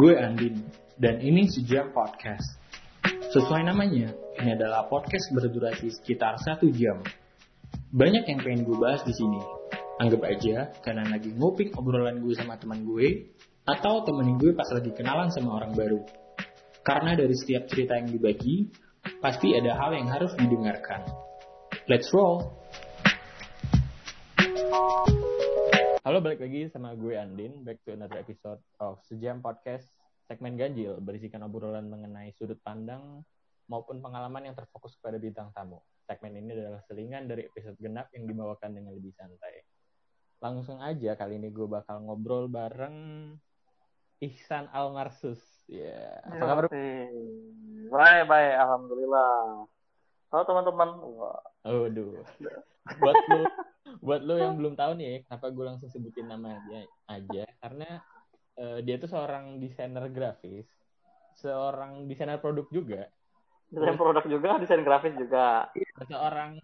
Gue Andin, dan ini Sejam Podcast. Sesuai namanya, ini adalah podcast berdurasi sekitar satu jam. Banyak yang pengen gue bahas di sini. Anggap aja kalian lagi nguping obrolan gue sama teman gue, atau temenin gue pas lagi kenalan sama orang baru. Karena dari setiap cerita yang dibagi, pasti ada hal yang harus didengarkan. Let's roll! Halo, balik lagi sama gue Andin, back to another episode of Sejam Podcast, segmen ganjil, berisikan obrolan mengenai sudut pandang maupun pengalaman yang terfokus pada bintang tamu. Segmen ini adalah selingan dari episode genap yang dibawakan dengan lebih santai. Langsung aja, kali ini gue bakal ngobrol bareng Ihsan Almarsus. Ya, apa kabar? Baik, baik, alhamdulillah. Halo teman-teman. Wah, Aduh. Buat lu buat lu yang belum tahu nih ya, kenapa gue langsung sebutin nama aja aja karena eh, dia tuh seorang desainer grafis seorang desainer produk juga desain produk juga, desain grafis juga. seorang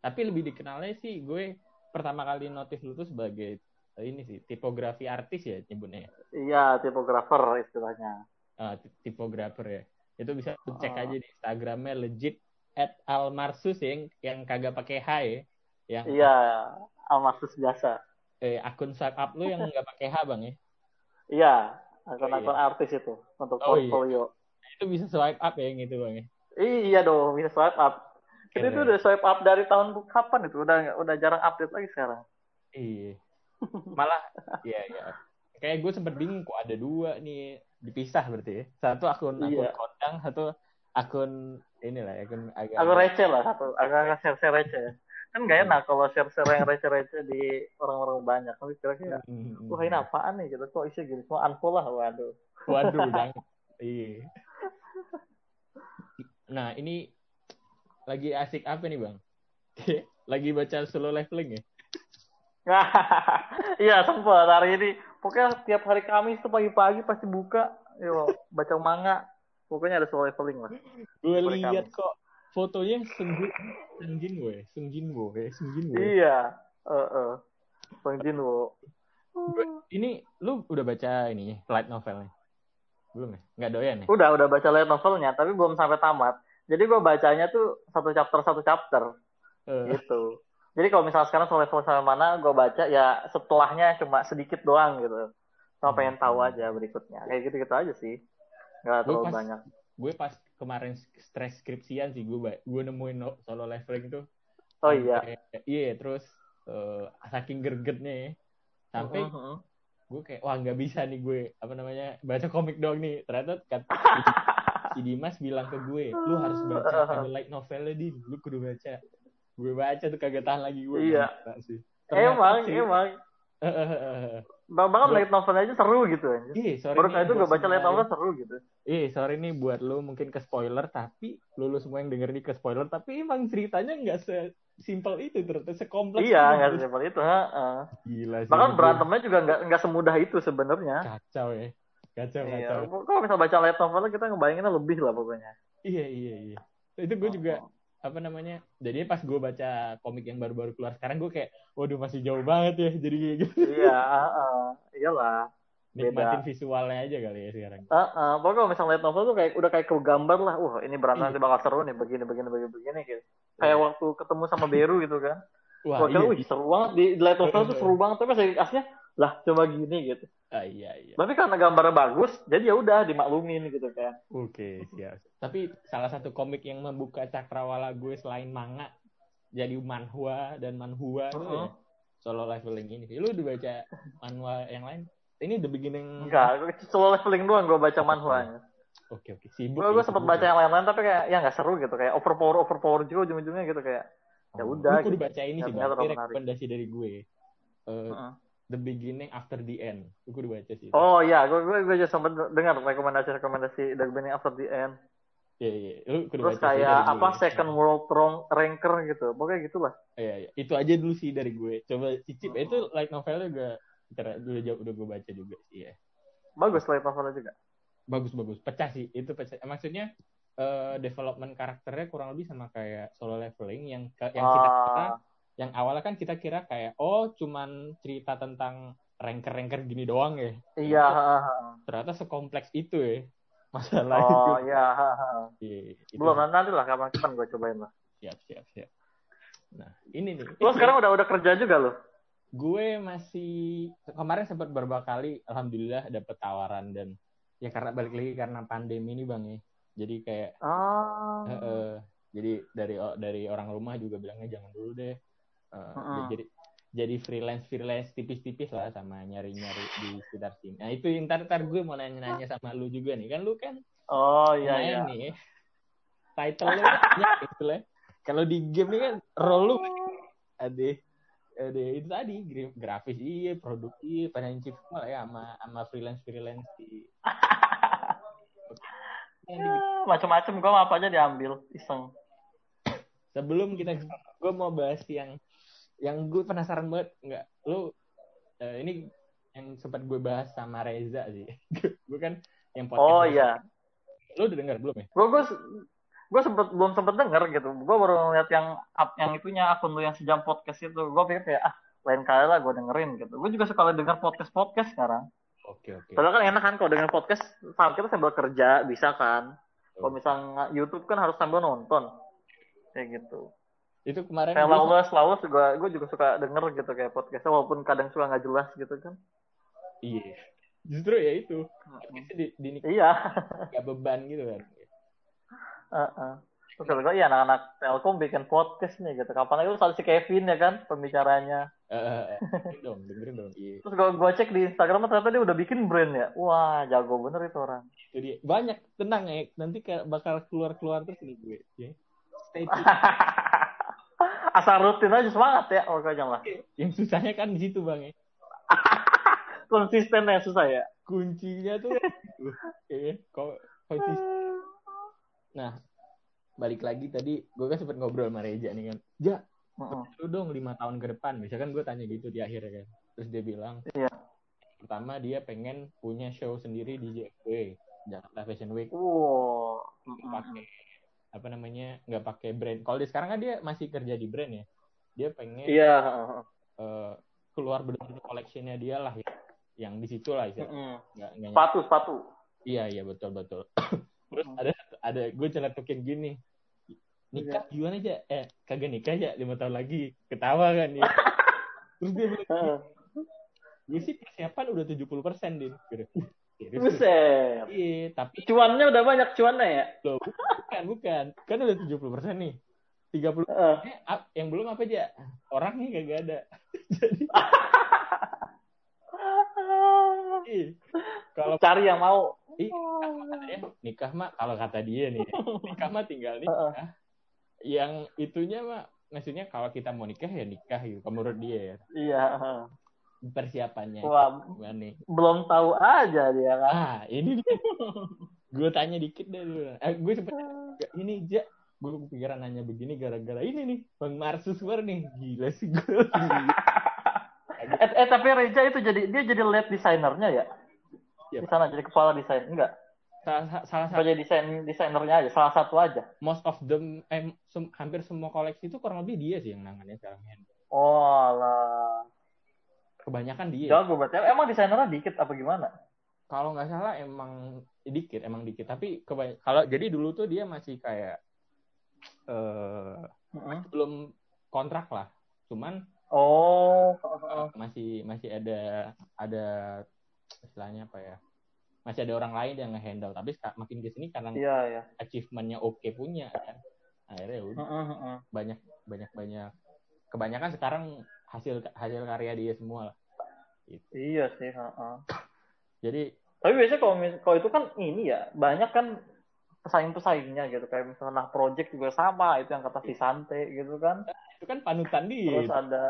tapi lebih dikenalnya sih gue pertama kali notice lu tuh sebagai eh, ini sih tipografi artis ya nyebutnya ya? Iya, tipografer istilahnya. Ah, ti- tipografer ya itu bisa cek Oh. aja di Instagramnya legit at almarsus yang yang kagak pakai H ya yang Iya, almarsus biasa. eh, akun swipe up lu yang nggak pakai H bang ya Iya, akun-akun artis itu untuk Oh, iya. portfolio. itu bisa swipe up ya yang itu bang ya Iya dong, bisa swipe up. Kita itu udah swipe up dari tahun kapan itu? Udah udah jarang update lagi sekarang. iya malah iya iya kayak gue sempet bingung kok ada dua nih dipisah berarti ya satu akun akun Iya. kondang satu akun inilah akun agak Aku receh lah satu, agak-agak share-share receh. Kan gak enak kalau share-share yang receh-receh di orang-orang banyak. Tapi kira-kira, Hmm. wah ini apaan nih gitu. Kok isi gini? Semua unfollow lah, waduh. waduh jangan iya nah ini lagi asik apa nih bang lagi baca solo leveling ya Iya sempat hari ini. Pokoknya tiap hari Kamis tuh pagi-pagi pasti buka. Yo, baca manga. Pokoknya ada solo leveling lah. gue lihat kok fotonya Senjin Senjin gue Senjin gue Senjin gue Iya. Heeh. Bang Jinwo. ini lu udah baca ini light novelnya belum ya nggak doyan ya Udah, udah baca light novelnya, tapi belum sampai tamat. Jadi gue bacanya tuh satu chapter satu chapter Eh, gitu. Jadi kalau misalnya sekarang level sampai mana, gue baca ya setelahnya cuma sedikit doang gitu. Cuma pengen tahu aja berikutnya. Kayak gitu-gitu aja sih. Gak Gua terlalu pas- banyak. gue pas kemarin stres skripsian sih gue gue nemuin no- solo leveling tuh Oh iya. Sampai- iya terus eh, saking gregetnya ya, sampai Mhm. gue kayak wah nggak bisa nih gue apa namanya baca komik doang nih ternyata si Dimas bilang ke gue lu harus baca ada light novelnya din lu kudu baca gue baca tuh kagak tahan lagi gue Iya. Sih Ternyata Emang, sih- emang. Bang banget Gua- light novel aja seru gitu aja. Iya, sorry Baru kali itu gue baca light novel seru gitu. Iya, sorry nih buat lu mungkin ke spoiler, tapi lu, lu semua yang denger nih ke spoiler, tapi emang ceritanya nggak sesimpel itu, ternyata sekompleks Iya, itu. nggak sesimpel itu. heeh. Gila sih. Bahkan berantemnya juga nggak nggak semudah itu sebenarnya. Kacau ya. Kacau, Iya. kacau. Kalau misal baca light novel kita ngebayanginnya lebih lah pokoknya. Iya, iya, iya. Itu gue juga, apa namanya, jadi pas gue baca komik yang baru-baru keluar sekarang, gue kayak, waduh masih jauh banget ya, jadi kayak gitu. Iya, heeh. iyalah. Nikmatin visualnya aja kali ya sekarang. Heeh, pokoknya kalau misalnya light novel tuh kayak udah kayak kegambar lah. Wah, ini berantem Iya. nanti bakal seru nih begini begini begini begini gitu. Kayak waktu ketemu sama Beru gitu kan. Wah, Wah, iya. seru banget di, di light novel tuh seru banget tapi aslinya lah coba gini gitu. Ah, iya, iya. Tapi karena gambarnya bagus, jadi ya udah dimaklumin gitu kan. Oke, siap. Tapi salah satu komik yang membuka cakrawala gue selain manga jadi manhwa dan manhua itu Heeh. ya solo leveling ini. Lu udah baca manhwa yang lain? Ini the beginning. Enggak, gue solo leveling doang gue baca manhwanya. Oke, oke. Sibuk. Gue gue sempat sibuk baca ya. yang lain-lain tapi kayak ya nggak seru gitu kayak overpower overpower juga ujung-ujungnya gitu kayak ya Oh, udah kudu gitu. baca ini sih, Bang. Ini rekomendasi dari gue. Eh, Heeh. The beginning after the end. Kudu baca sih. Oh iya, gue gue gue sempat dengar rekomendasi rekomendasi The Beginning After the End. Iya, iya. Lu kudu Terus baca sih kayak dari apa gue. Second World Rank- Ranker gitu, pokoknya gitulah. Iya, iya. Itu aja dulu sih dari gue. Coba cicip. Eh, Itu light novelnya juga udah udah, udah gue baca juga sih ya. Bagus light novelnya juga. bagus bagus pecah sih itu pecah maksudnya eh, development karakternya kurang lebih sama kayak solo leveling yang yang kita Ah, yang awalnya kan kita kira kayak oh cuman cerita tentang ranker-ranker gini doang ya. Iya. Ternyata sekompleks itu ya masalah Oh itu. iya. Iya, itu. Belum nanti lah kapan-kapan gue cobain lah. Siap, siap, siap. Nah, ini nih. Lo sekarang udah udah kerja juga lo? gue masih kemarin sempat beberapa kali alhamdulillah dapet tawaran dan ya karena balik lagi karena pandemi ini bang ya jadi kayak Ah. eh, eh, jadi dari dari orang rumah juga bilangnya jangan dulu deh Eh, Heeh. jadi jadi freelance freelance tipis-tipis lah sama nyari-nyari di sekitar sini nah itu ntar ntar gue mau nanya-nanya sama lu juga nih kan lu kan Oh iya iya. nih title lu banyak gitu lah kalau di game ini kan role lu ada ada itu tadi gra- grafis iya produk iya financial semua lah ya sama sama freelance freelance di Yang di- Ya, Macam-macam gue apa aja diambil iseng. sebelum kita gue mau bahas yang yang gue penasaran banget nggak lu eh, ini yang sempat gue bahas sama Reza sih gue kan yang podcast Oh iya. lu udah dengar belum ya Gue gue gue sempet belum sempet denger gitu. Gue baru ngeliat yang up yang itunya akun lu yang sejam podcast itu. Gue pikir kayak ah lain kali lah gue dengerin gitu. Gue juga suka denger podcast podcast sekarang. oke oke Padahal kan enak kan kalau denger podcast sambil kita sambil kerja bisa kan. Kalau misalnya YouTube kan harus sambil nonton. Kayak gitu. Itu kemarin Kayak gua- Lawless, Lawless juga gue juga suka denger gitu kayak podcastnya walaupun kadang suka nggak jelas gitu kan. iya justru ya itu Podcastnya di, di Iya. gak beban gitu kan Heeh. Terus kalau gue, iya anak-anak Telkom bikin podcast nih gitu. Kapan lagi lu si Kevin ya kan pembicaranya. Eh, eh, eh, dengerin dong dengerin dong iya Terus gue gue cek di Instagram ternyata dia udah bikin brand ya. Wah jago bener itu orang. itu dia banyak tenang ya nanti kayak bakal keluar keluar terus nih gue ya. stay tune Asal rutin aja semangat ya pokoknya lah. yang susahnya kan di situ bang ya Konsisten ya susah ya. kuncinya tuh gitu. ya kok konsisten nah balik lagi tadi gue kan sempat ngobrol sama Reja nih kan ja Heeh. lu dong lima tahun ke depan misalkan gue tanya gitu di akhir ya kan terus dia bilang Iya. pertama dia pengen punya show sendiri di JFW Jakarta Fashion Week Wow. pakai apa namanya nggak pakai brand kalau dia sekarang kan dia masih kerja di brand ya dia pengen Iya. heeh. eh, keluar benar-benar collectionnya dia lah ya yang di situ lah Heeh. nggak nggak Sepatu sepatu. iya iya betul betul terus Hmm. ada ada gue celetukin gini nikah Iya. gimana aja eh kagak nikah ya lima tahun lagi ketawa kan ya terus dia bilang gue sih persiapan udah 70 persen din Gitu. Uh, lu? Buset. iya tapi Cuannya udah banyak cuannya ya. loh bukan bukan kan udah 70 persen nih 30 Heeh. eh, ap- yang belum apa aja orangnya kagak ada jadi ih, kalau Cari yang mau. ih, katanya nikah mah kalau kata dia nih nikah mah tinggal nikah yang itunya mah maksudnya kalau kita mau nikah ya nikah gitu menurut dia ya Iya. Persiapannya Wah, gimana nih belum tahu aja dia kan. ah ini gue tanya dikit deh dulu eh, gue sempet ini ja gue kepikiran nanya begini gara-gara ini nih bang Marsus War nih gila sih gue Eh, eh tapi Reja itu jadi dia jadi lead desainernya ya? Iya. Di sana jadi kepala desain enggak? salah, salah satu jadi desain desainernya aja, salah satu aja. most of them eh, sem- hampir semua koleksi itu kurang lebih dia sih yang nangannya sekarang Oh lah. Kebanyakan dia Jago berarti. Emang desainernya dikit apa gimana? kalau nggak salah emang dikit emang dikit tapi kebany- kalau jadi dulu tuh dia masih kayak eh Heeh. belum kontrak lah cuman Oh. eh, masih masih ada ada istilahnya apa ya masih ada orang lain yang ngehandle tapi makin ke sini karena Iya, iya. achievementnya oke punya kan akhirnya udah Heeh, heeh. banyak banyak banyak kebanyakan sekarang hasil hasil karya dia semua lah Iya sih, heeh. jadi Tapi biasanya kalau kalau itu kan ini ya, banyak kan pesaing-pesaingnya gitu kayak misalnya nah project juga sama itu yang kata si Sante gitu kan. itu kan panutan dia Terus ada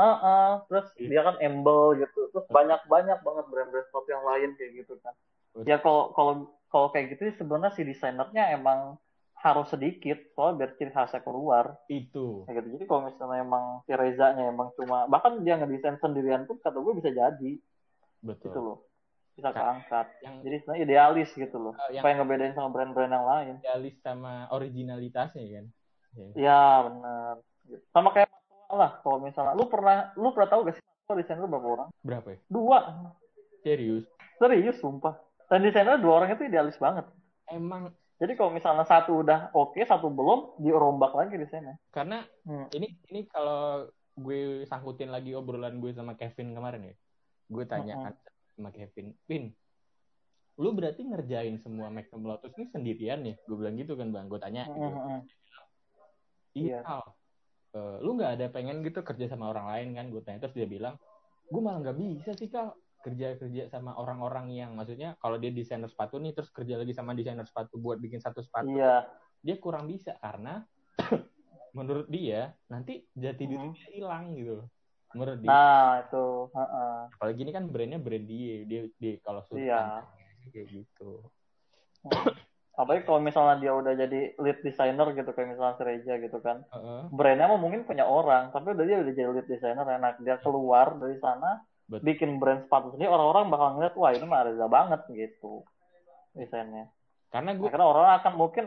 Heeh, terus Iya. dia kan embel gitu. Terus banyak-banyak banget brand-brand sepatu yang lain kayak gitu kan. Betul. Ya kalau kalau kalau kayak gitu sebenarnya si desainernya emang harus sedikit soalnya biar ciri khasnya keluar itu kayak gitu. Jadi kalau misalnya emang si Reza-nya emang cuma bahkan dia ngedesain sendirian pun kata gue bisa jadi betul gitu loh. Bisa keangkat. yang Jadi sebenarnya idealis gitu loh. Oh, yang- Supaya ngebedain sama brand-brand yang lain. idealis sama originalitasnya kan Ya. Iya benar. Sama kayak lah kalau misalnya lu pernah lu pernah tahu gak sih Matoa desainer berapa orang? Berapa ya? Dua. Serius? Serius, sumpah. Dan desainer dua orang itu idealis banget. Emang Jadi kalau misalnya satu udah oke, satu belum, dirombak lagi desainnya. karena Hmm. ini ini kalau gue sangkutin lagi obrolan gue sama Kevin kemarin ya. Gue tanya Mm-mm. kan sama Kevin, Vin, lu berarti ngerjain semua Magnum Lotus ini sendirian nih? Gue bilang gitu kan bang, gue tanya. gitu. Hmm. Iya. Iya. Al. Eh, lu nggak ada pengen gitu kerja sama orang lain kan? Gue tanya terus dia bilang, gue malah nggak bisa sih kal kerja kerja sama orang-orang yang maksudnya kalau dia desainer sepatu nih terus kerja lagi sama desainer sepatu buat bikin satu sepatu Iya. dia kurang bisa karena menurut dia nanti jati diri Hmm. hilang gitu menurut dia Nah, itu. Heeh. apalagi ini kan brandnya brand dia dia, dia kalau suruh Iya. kayak gitu Apalagi kalau misalnya dia udah jadi lead designer gitu, kayak misalnya si Reja gitu kan. Heeh, Brandnya mah mungkin punya orang, tapi udah dia udah jadi lead designer enak. Dia keluar dari sana, Betul. bikin brand sepatu sendiri, orang-orang bakal ngeliat, wah ini mah Reza banget gitu desainnya. karena gue Karena orang akan mungkin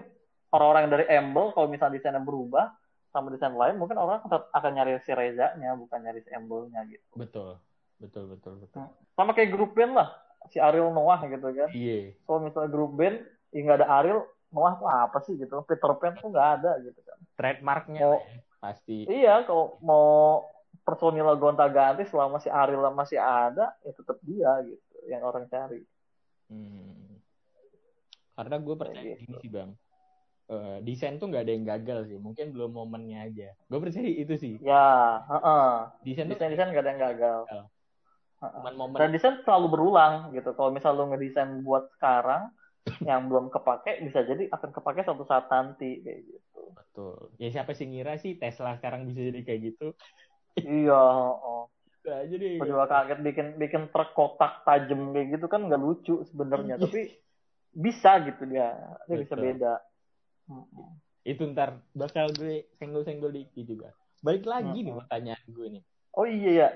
orang-orang yang dari Embel kalau misalnya desainnya berubah sama desain lain mungkin orang akan, akan nyari si Reza-nya bukan nyari si Embelnya gitu. betul betul betul betul Sama kayak grup band lah si Ariel Noah gitu kan. iya Kalau misalnya grup band ya nggak ada Ariel Noah tuh apa sih gitu. Peter Pan tuh nggak ada gitu kan. trademarknya ya, pasti iya kalau mau personil gonta ganti selama si Ariel masih ada ya tetap dia gitu yang orang cari. Hmm. Karena gue percaya Kayak gini gitu. sih bang, Eh, desain tuh nggak ada yang gagal sih, mungkin belum momennya aja. Gue percaya itu sih. Ya, heeh. Desain tuh Desain-desain nggak ada yang gagal. Cuman momen. Dan desain selalu berulang gitu. Kalau misal lu ngedesain buat sekarang yang belum kepake bisa jadi akan kepake suatu saat nanti kayak gitu. Betul. Ya siapa sih ngira sih Tesla sekarang bisa jadi kayak gitu? Iya, oh. Nah, jadi juga kaget bikin bikin truk kotak tajam kayak gitu kan nggak lucu sebenarnya, Iya. tapi bisa gitu dia. Dia bisa beda. Itu ntar bakal gue senggol-senggol dikit juga. Balik lagi nih Mm-mm. pertanyaan gue nih. Oh iya ya.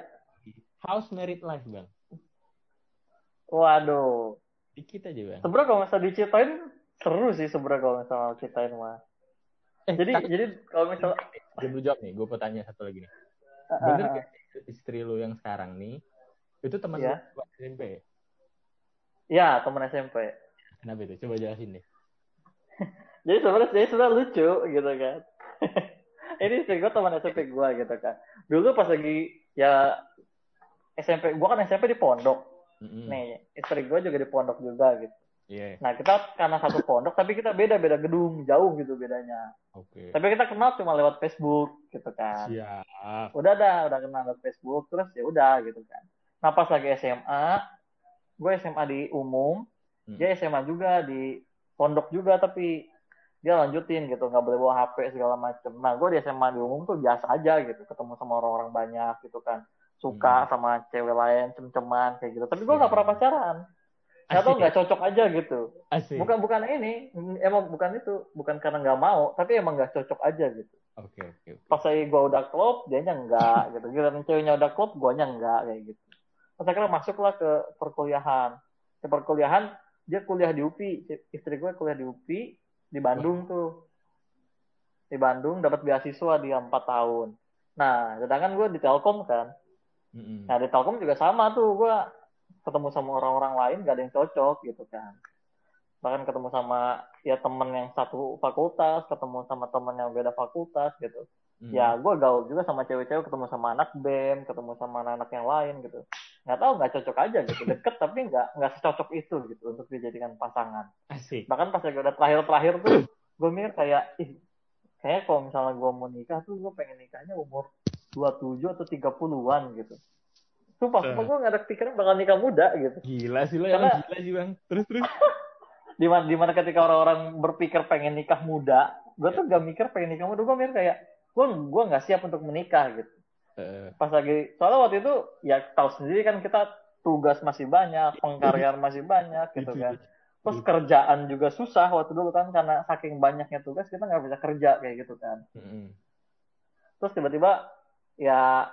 How's married life bang? Waduh. Dikit aja bang. Sebenarnya kalau misalnya diceritain seru sih sebenarnya kalau misalnya ceritain mah. Eh, Jadi tapi- jadi kalau misalnya Sebelum lu jawab nih, gue mau tanya satu lagi nih. Bener gak istri lu yang sekarang nih, itu teman lu SMP ya? ya teman SMP. Kenapa itu? Coba jelasin deh. Jadi sebenarnya jadi sebenarnya lucu gitu kan. Ini istri gue teman SMP gue gitu kan. Dulu pas lagi ya SMP, gue kan SMP di pondok. Mm-mm. Nih, istri gue juga di pondok juga gitu. Iya, Nah kita karena satu pondok, tapi kita beda-beda gedung, jauh gitu bedanya. oke. Tapi kita kenal cuma lewat Facebook gitu kan. Siap. Udah dah, udah kenal lewat Facebook, terus ya udah gitu kan. Nah pas lagi SMA, gue SMA di umum, Hmm. dia SMA juga di pondok juga tapi dia lanjutin gitu nggak boleh bawa HP segala macem nah gue di SMA di umum tuh biasa aja gitu ketemu sama orang-orang banyak gitu kan suka Hmm. sama cewek lain cem-ceman kayak gitu tapi gue nggak Iya. pernah pacaran nggak tau Asik. nggak cocok aja gitu. Asik. bukan bukan ini. Emang bukan itu. Bukan karena nggak mau tapi emang nggak cocok aja gitu. Oke, oke, oke. pas saya gue udah klop dia nya enggak gitu. Giliran ceweknya udah klop gue nya enggak kayak gitu. Terus akhirnya masuklah ke perkuliahan. Ke perkuliahan dia kuliah di UPI istri gue kuliah di UPI di Bandung tuh. Di Bandung dapat beasiswa dia empat tahun. Nah sedangkan gue di Telkom kan. Mm-mm. nah di Telkom juga sama tuh gue ketemu sama orang-orang lain gak ada yang cocok gitu kan. Bahkan ketemu sama ya temen yang satu fakultas ketemu sama temen yang beda fakultas gitu. Mm. ya gue gaul juga sama cewek-cewek ketemu sama anak bem ketemu sama anak-anak yang lain gitu. Nggak tahu nggak cocok aja gitu. Deket tapi nggak nggak secocok itu gitu untuk dijadikan pasangan. Asik. bahkan pas udah terakhir-terakhir tuh gue mikir kayak ih kayak kalau misalnya gue mau nikah tuh gue pengen nikahnya umur 27 atau 30-an gitu Sumpah, sumpah gue gak ada pikiran bakal nikah muda gitu. Gila sih lo Karena- gila sih bang. Terus terus. Di mana, di mana ketika orang-orang berpikir pengen nikah muda, gue tuh gak mikir pengen nikah muda. Gue mikir kayak, gue gue nggak siap untuk menikah gitu. Eh, pas lagi soalnya waktu itu ya tahu sendiri kan kita tugas masih banyak pengkaryaan masih banyak gitu Itu, kan terus kerjaan juga susah waktu dulu kan karena saking banyaknya tugas kita nggak bisa kerja kayak gitu kan terus tiba-tiba ya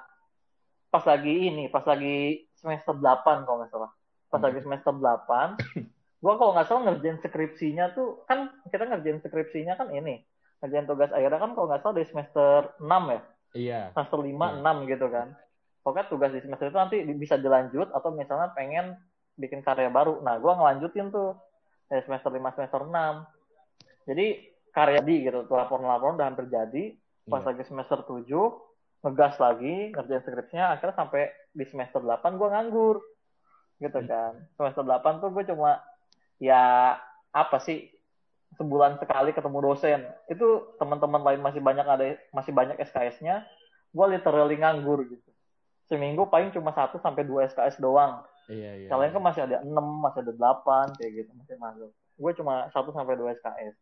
pas lagi ini pas lagi semester 8 kalau nggak salah pas Hmm. lagi semester 8 gua kalau nggak salah ngerjain skripsinya tuh kan kita ngerjain skripsinya kan ini ngerjain tugas akhirnya kan kalau nggak salah dari semester 6 ya Iya. semester 5 Iya. 6 gitu kan pokoknya tugas di semester itu nanti bisa dilanjut atau misalnya pengen bikin karya baru nah gue ngelanjutin tuh dari semester 5 semester 6 jadi karya di gitu tuh laporan-laporan udah hampir jadi pas Iya. lagi semester 7 ngegas lagi ngerjain skripsinya akhirnya sampai di semester 8 gue nganggur gitu Hmm. kan. Semester 8 tuh gue cuma ya apa sih sebulan sekali ketemu dosen. Itu teman-teman lain masih banyak ada masih banyak SKS-nya gue literally nganggur gitu. Seminggu paling cuma satu sampai dua SKS doang. Iya, iya. kalian kan masih ada 6, masih ada 8 kayak gitu masih nganggur. Gue cuma satu sampai dua SKS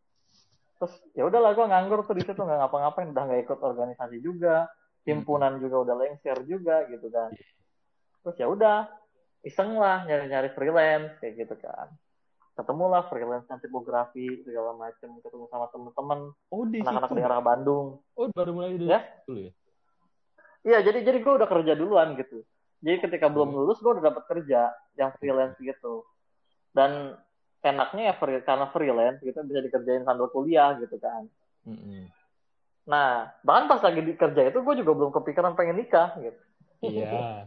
terus ya udahlah gue nganggur tuh di situ nggak ngapa-ngapain udah nggak ikut organisasi juga himpunan juga udah lengser juga gitu kan terus ya udah iseng lah nyari-nyari freelance kayak gitu kan ketemu lah freelance tipografi segala macem ketemu sama temen-temen Oh, di anak-anak daerah Bandung Oh, baru mulai dari Ya? dulu ya? Iya, jadi jadi gue udah kerja duluan gitu. Jadi ketika belum Hmm. lulus gue udah dapat kerja yang freelance gitu. Dan enaknya ya free, karena freelance gitu bisa dikerjain sambil kuliah gitu kan. Mm-mm. Nah, bahkan pas lagi di kerja itu gue juga belum kepikiran pengen nikah gitu. Iya.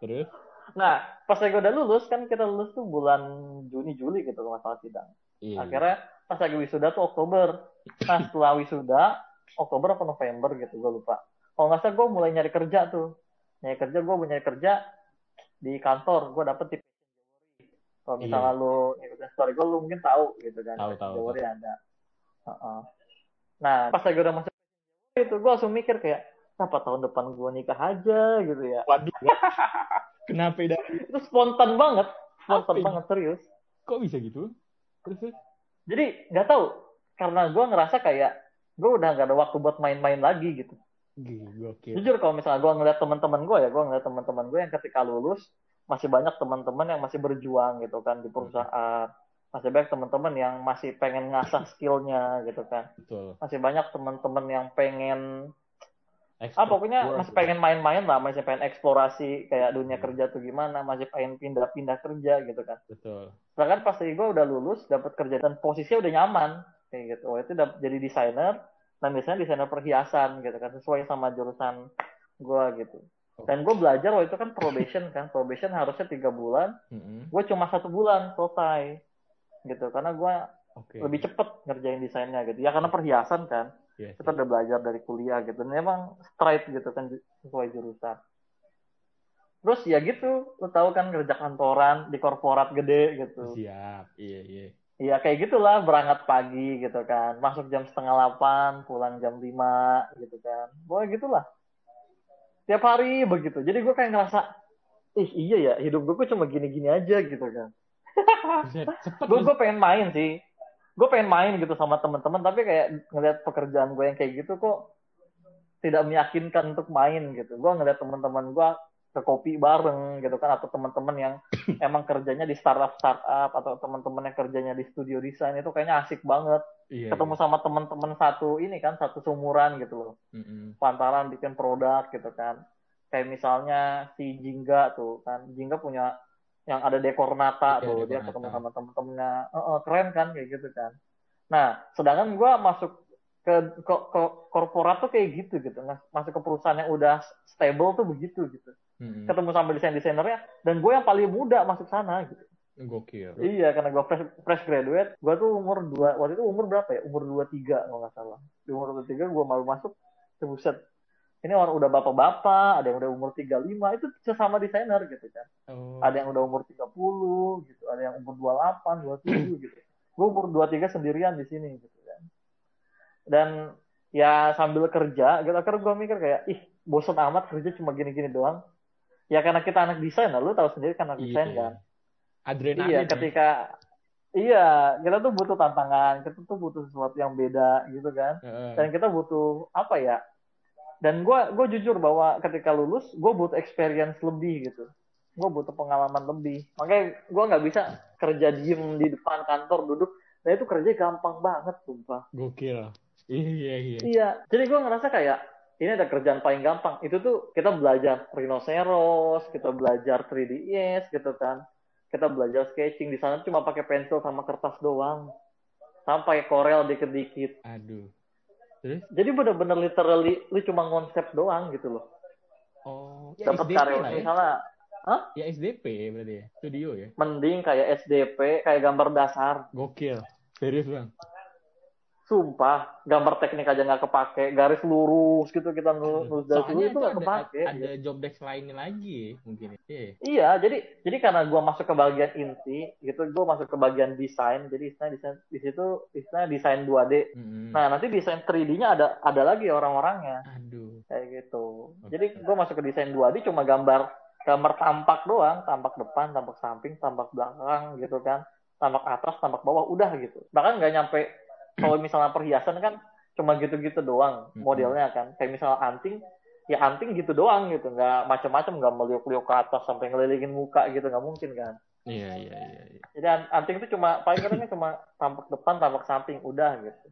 Terus? Nah, pas lagi udah lulus kan kita lulus tuh bulan Juni Juli gitu kalau nggak salah sidang. Iya. Akhirnya pas lagi wisuda tuh Oktober. Nah, setelah wisuda Oktober apa November gitu gue lupa. Kalau nggak salah gue mulai nyari kerja tuh. Nyari kerja gue mau nyari kerja di kantor. Gue dapet di kalau misalnya lu ngikutin story gue lu mungkin tahu gitu kan. Tahu, tahu, Januari ada. Heeh. Nah, pas lagi udah masuk itu gue langsung mikir kayak kenapa tahun depan gue nikah aja gitu ya. Waduh. Kenapa dah? Itu spontan banget. Spontan Apa ini? banget serius. Kok bisa gitu? Terus? Jadi nggak tahu karena gue ngerasa kayak gue udah nggak ada waktu buat main-main lagi gitu. Gokil. Jujur kalau misalnya gue ngeliat teman-teman gue ya, gue ngeliat teman-teman gue yang ketika lulus masih banyak teman-teman yang masih berjuang gitu kan di perusahaan. Masih banyak teman-teman yang masih pengen ngasah skillnya gitu kan. Betul. Masih banyak teman-teman yang pengen ah Extra pokoknya masih pengen main-main lah, masih pengen eksplorasi kayak dunia kerja tuh gimana, masih pengen pindah-pindah kerja gitu kan. Betul. Sedangkan pas gue udah lulus, dapat kerja dan posisinya udah nyaman kayak gitu. Oh itu udah jadi desainer dan biasanya desainer perhiasan gitu kan sesuai sama jurusan gue gitu. Dan gue belajar waktu itu kan probation kan, probation harusnya tiga bulan, Mm-mm. gue cuma satu bulan selesai gitu karena gue Oke. lebih cepet ngerjain desainnya gitu. Ya karena perhiasan kan, Iya, kita udah belajar dari kuliah gitu. Dan emang straight gitu kan sesuai jurusan. Terus ya gitu, lu tahu kan kerja kantoran di korporat gede gitu. Siap. Iya, iya. Iya kayak gitulah berangkat pagi gitu kan, masuk jam setengah delapan, pulang jam lima gitu kan, boleh gitulah. Tiap hari begitu. Jadi gue kayak ngerasa, ih iya ya hidup gue cuma gini-gini aja gitu kan. Gue gue pengen main sih, gue pengen main gitu sama teman-teman, tapi kayak ngeliat pekerjaan gue yang kayak gitu kok tidak meyakinkan untuk main gitu. Gue ngeliat teman-teman gue ke kopi bareng gitu kan, atau teman-teman yang emang kerjanya di startup startup atau teman-teman yang kerjanya di studio desain itu kayaknya asik banget Iya, ketemu sama teman-teman satu ini kan satu sumuran gitu loh iya. Mm-mm. pantaran bikin produk gitu kan kayak misalnya si Jingga tuh kan Jingga punya yang ada dekor nata Iya, tuh dia ketemu sama temen-temennya Eh, eh, keren kan kayak gitu kan nah sedangkan gua masuk ke, ke, ke korporat tuh kayak gitu gitu Mas- masuk ke perusahaan yang udah stable tuh begitu gitu Mm-mm. ketemu sama desain desainernya dan gue yang paling muda masuk sana gitu Gokil. Iya, karena gue fresh, fresh graduate, gue tuh umur dua, waktu itu umur berapa ya? Umur dua tiga kalau nggak salah. Di umur dua tiga gue malu masuk, buset. Ini orang udah bapak-bapak, ada yang udah umur 35, itu sesama desainer gitu kan. Oh. Ada yang udah umur 30 gitu, ada yang umur 28, 27 gitu. Gue umur 23 sendirian di sini gitu kan. Dan ya sambil kerja, gitu akhirnya gue mikir kayak, ih bosan amat kerja cuma gini-gini doang. Ya karena kita anak desain, lah, lu tahu sendiri kan anak Iya. desain kan. Adrenalin. Iya, ya. ketika iya kita tuh butuh tantangan, kita tuh butuh sesuatu yang beda gitu kan. Dan kita butuh apa ya? Dan gue gue jujur bahwa ketika lulus gue butuh experience lebih gitu. Gue butuh pengalaman lebih. Makanya gue nggak bisa kerja diem di depan kantor duduk. Nah itu kerja gampang banget, sumpah. Gokil. Iya, iya, iya. Iya, jadi gue ngerasa kayak ini ada kerjaan paling gampang. Itu tuh kita belajar rhinoceros, kita belajar 3ds gitu kan. Kita belajar sketching di sana cuma pakai pensil sama kertas doang. Sampai korel dikit-dikit. Aduh. Terus? Jadi bener-bener literally lu cuma konsep doang gitu loh. Oh, ya dapat SDP karya lah ya. misalnya Ya SDP berarti ya. Studio ya. mending kayak SDP kayak gambar dasar Gokil. Serius bang. Sumpah gambar teknik aja nggak kepake garis lurus gitu kita nul- nulis dari dulu itu nggak ada, kepake ada job desk lainnya lagi mungkin. Iya. iya jadi jadi karena gua masuk ke bagian inti gitu gua masuk ke bagian desain jadi istilah desain di situ istilah desain 2D Mm-mm. nah nanti desain 3D-nya ada ada lagi orang-orangnya Aduh. kayak gitu Oke. jadi gua masuk ke desain 2D cuma gambar gambar tampak doang tampak depan tampak samping tampak belakang gitu kan tampak atas tampak bawah udah gitu bahkan nggak nyampe kalau misalnya perhiasan kan cuma gitu-gitu doang modelnya kan. Kayak misalnya anting ya anting gitu doang gitu. Nggak macam-macam nggak meliuk-liuk ke atas sampai ngelilingin muka gitu nggak mungkin kan. Iya iya iya. iya. jadi an- anting itu cuma paling kadangnya cuma tampak depan tampak samping udah gitu.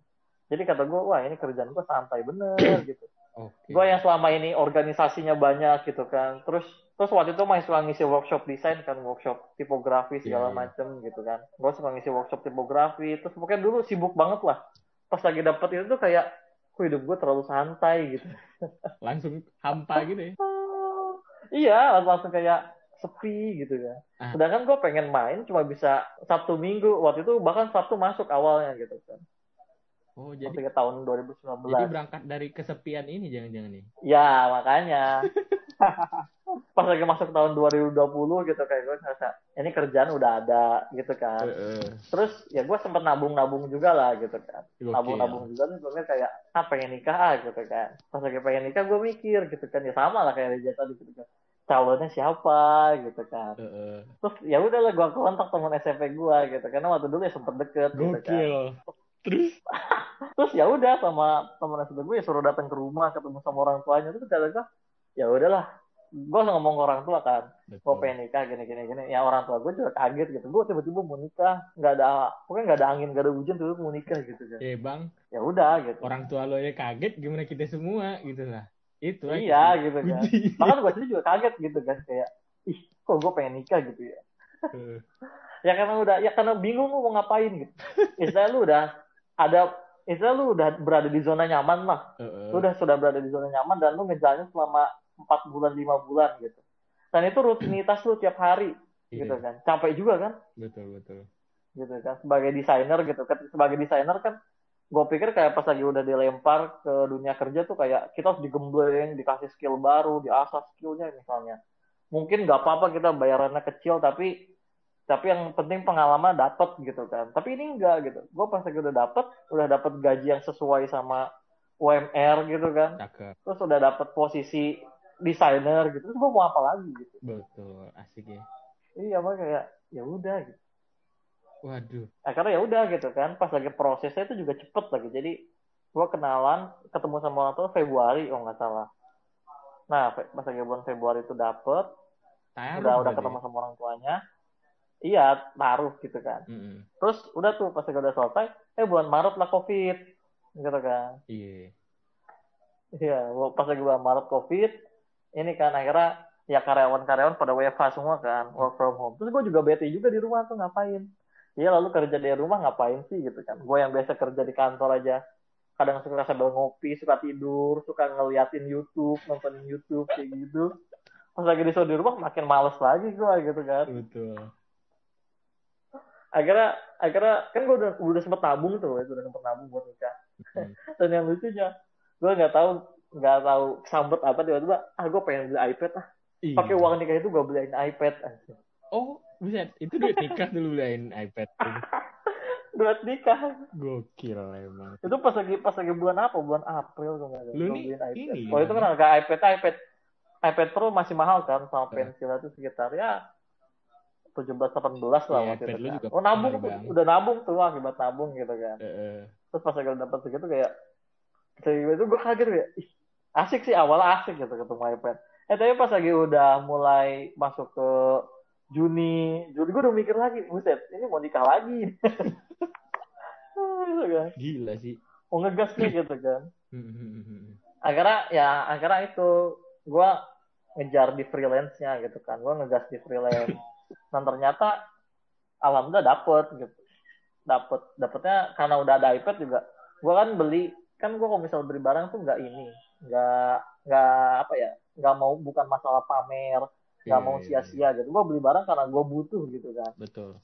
Jadi kata gue wah ini kerjaan gue santai bener gitu Oke. gue yang selama ini organisasinya banyak gitu kan terus terus waktu itu masih suka ngisi workshop desain kan workshop tipografi segala Iya, iya. macem gitu kan gue suka ngisi workshop tipografi terus pokoknya dulu sibuk banget lah pas lagi dapet itu tuh kayak kok hidup gue terlalu santai gitu Langsung hampa gitu ya. iya langsung kayak sepi gitu Ah. sedangkan gue pengen main cuma bisa sabtu minggu waktu itu bahkan sabtu masuk awalnya gitu kan Oh jadi ke tahun 2019 jadi berangkat dari kesepian ini jangan-jangan nih. Ya, makanya. Pas lagi masuk tahun 2020 gitu kayak gue ngerasa ini kerjaan udah ada gitu kan. Heeh. Terus ya gue sempet nabung-nabung juga lah gitu kan. Nabung-nabung juga tuh gue kayak ah pengen nikah ah gitu kan. Pas lagi pengen nikah gue mikir gitu kan ya sama lah kayak Reja tadi gitu kan. Calonnya siapa gitu kan. Heeh. Terus ya udahlah gue kontak teman SMP gue gitu karena waktu dulu ya sempet deket gitu kan. Terus? Terus ya udah sama temen SMP gue ya suruh datang ke rumah ketemu sama orang tuanya. Terus kata gue ya udahlah gue ngomong ke orang tua kan. Gue Betul. pengen nikah gini gini gini. Ya orang tua gue juga kaget gitu. Gue tiba-tiba mau nikah nggak ada pokoknya nggak ada angin nggak ada hujan tuh mau nikah gitu kan. Eh bang, ya udah gitu. Orang tua lo ya kaget gimana kita semua gitu lah. Itu aja. Iya gitu kan. Uji. bahkan gue sendiri juga kaget gitu kan kayak ih kok gue pengen nikah gitu ya? Ya karena udah ya karena bingung lu mau ngapain gitu. Istilah lu udah ada istilah lu udah berada di zona nyaman lah Heeh. lu udah sudah berada di zona nyaman dan lu ngejalanin selama empat bulan lima bulan gitu. Dan itu rutinitas lu tiap hari Iya, gitu kan. Capek juga kan? Betul betul. gitu kan. Sebagai desainer gitu kan. Sebagai desainer kan gue pikir kayak pas lagi udah dilempar ke dunia kerja tuh kayak kita harus digembleng dikasih skill baru diasah skillnya misalnya. Mungkin nggak apa-apa kita bayarannya kecil tapi tapi yang penting pengalaman dapet gitu kan tapi ini enggak gitu gue pas lagi udah dapet udah dapet gaji yang sesuai sama UMR gitu kan Cakep. terus udah dapet posisi desainer gitu terus gue mau apa lagi gitu Betul. Asik ya. iya mah kayak ya udah gitu Waduh. akhirnya ya udah gitu kan pas lagi prosesnya itu juga cepet lagi jadi gue kenalan ketemu sama orang tua Februari oh nggak salah nah pas lagi bulan Februari itu dapet Taruh udah udah ketemu ya? sama orang tuanya iya taruh gitu kan. Mm-mm. terus udah tuh pas udah selesai eh bulan Maret lah covid gitu kan. Iya. iya pas lagi bulan Maret covid ini kan akhirnya ya karyawan-karyawan pada WFH semua kan work from home. Terus gue juga bete juga di rumah tuh ngapain? Iya lalu kerja di rumah ngapain sih gitu kan. Gue yang biasa kerja di kantor aja. Kadang suka sambil ngopi suka tidur suka ngeliatin YouTube nontonin YouTube kayak gitu. Pas lagi disuruh di rumah makin males lagi gue gitu kan. Betul. Akhirnya akhirnya kan gue udah udah sempet nabung tuh udah sempet nabung buat nikah Hmm. dan yang lucunya gue nggak tahu nggak tahu sambet apa tiba-tiba ah gue pengen beli iPad ah Iya. pakai uang nikah itu gue beliin iPad anjir. Oh, bisa. Itu duit nikah dulu beliin iPad. duit nikah Gokil emang. itu pas lagi pas lagi bulan apa bulan April tuh nggak ada Lu nih beliin iPad ini oh itu kan harga iPad iPad iPad Pro masih mahal kan sama Eh. pensilnya itu sekitar ya 17 18 lah Iya, waktu itu kan. juga oh nabung tuh, udah nabung tuh akibat nabung gitu kan Heeh. terus pas lagi dapet segitu kayak kayak itu gue kaget ya Ih, asik sih awalnya asik gitu ketemu iPad eh tapi pas lagi udah mulai masuk ke Juni Juni gue udah mikir lagi buset ini mau nikah lagi gitu kan Gila sih. mau ngegas nih gitu kan Hmm. akhirnya ya akhirnya itu gue ngejar di freelance-nya gitu kan gue ngegas di freelance dan ternyata alhamdulillah dapet gitu. Dapet dapetnya karena udah ada iPad juga. Gue kan beli kan gue kalau misal beli barang tuh nggak ini nggak nggak apa ya nggak mau bukan masalah pamer nggak Iya, mau iya, sia-sia gitu. Gue beli barang karena gue butuh gitu kan. Betul.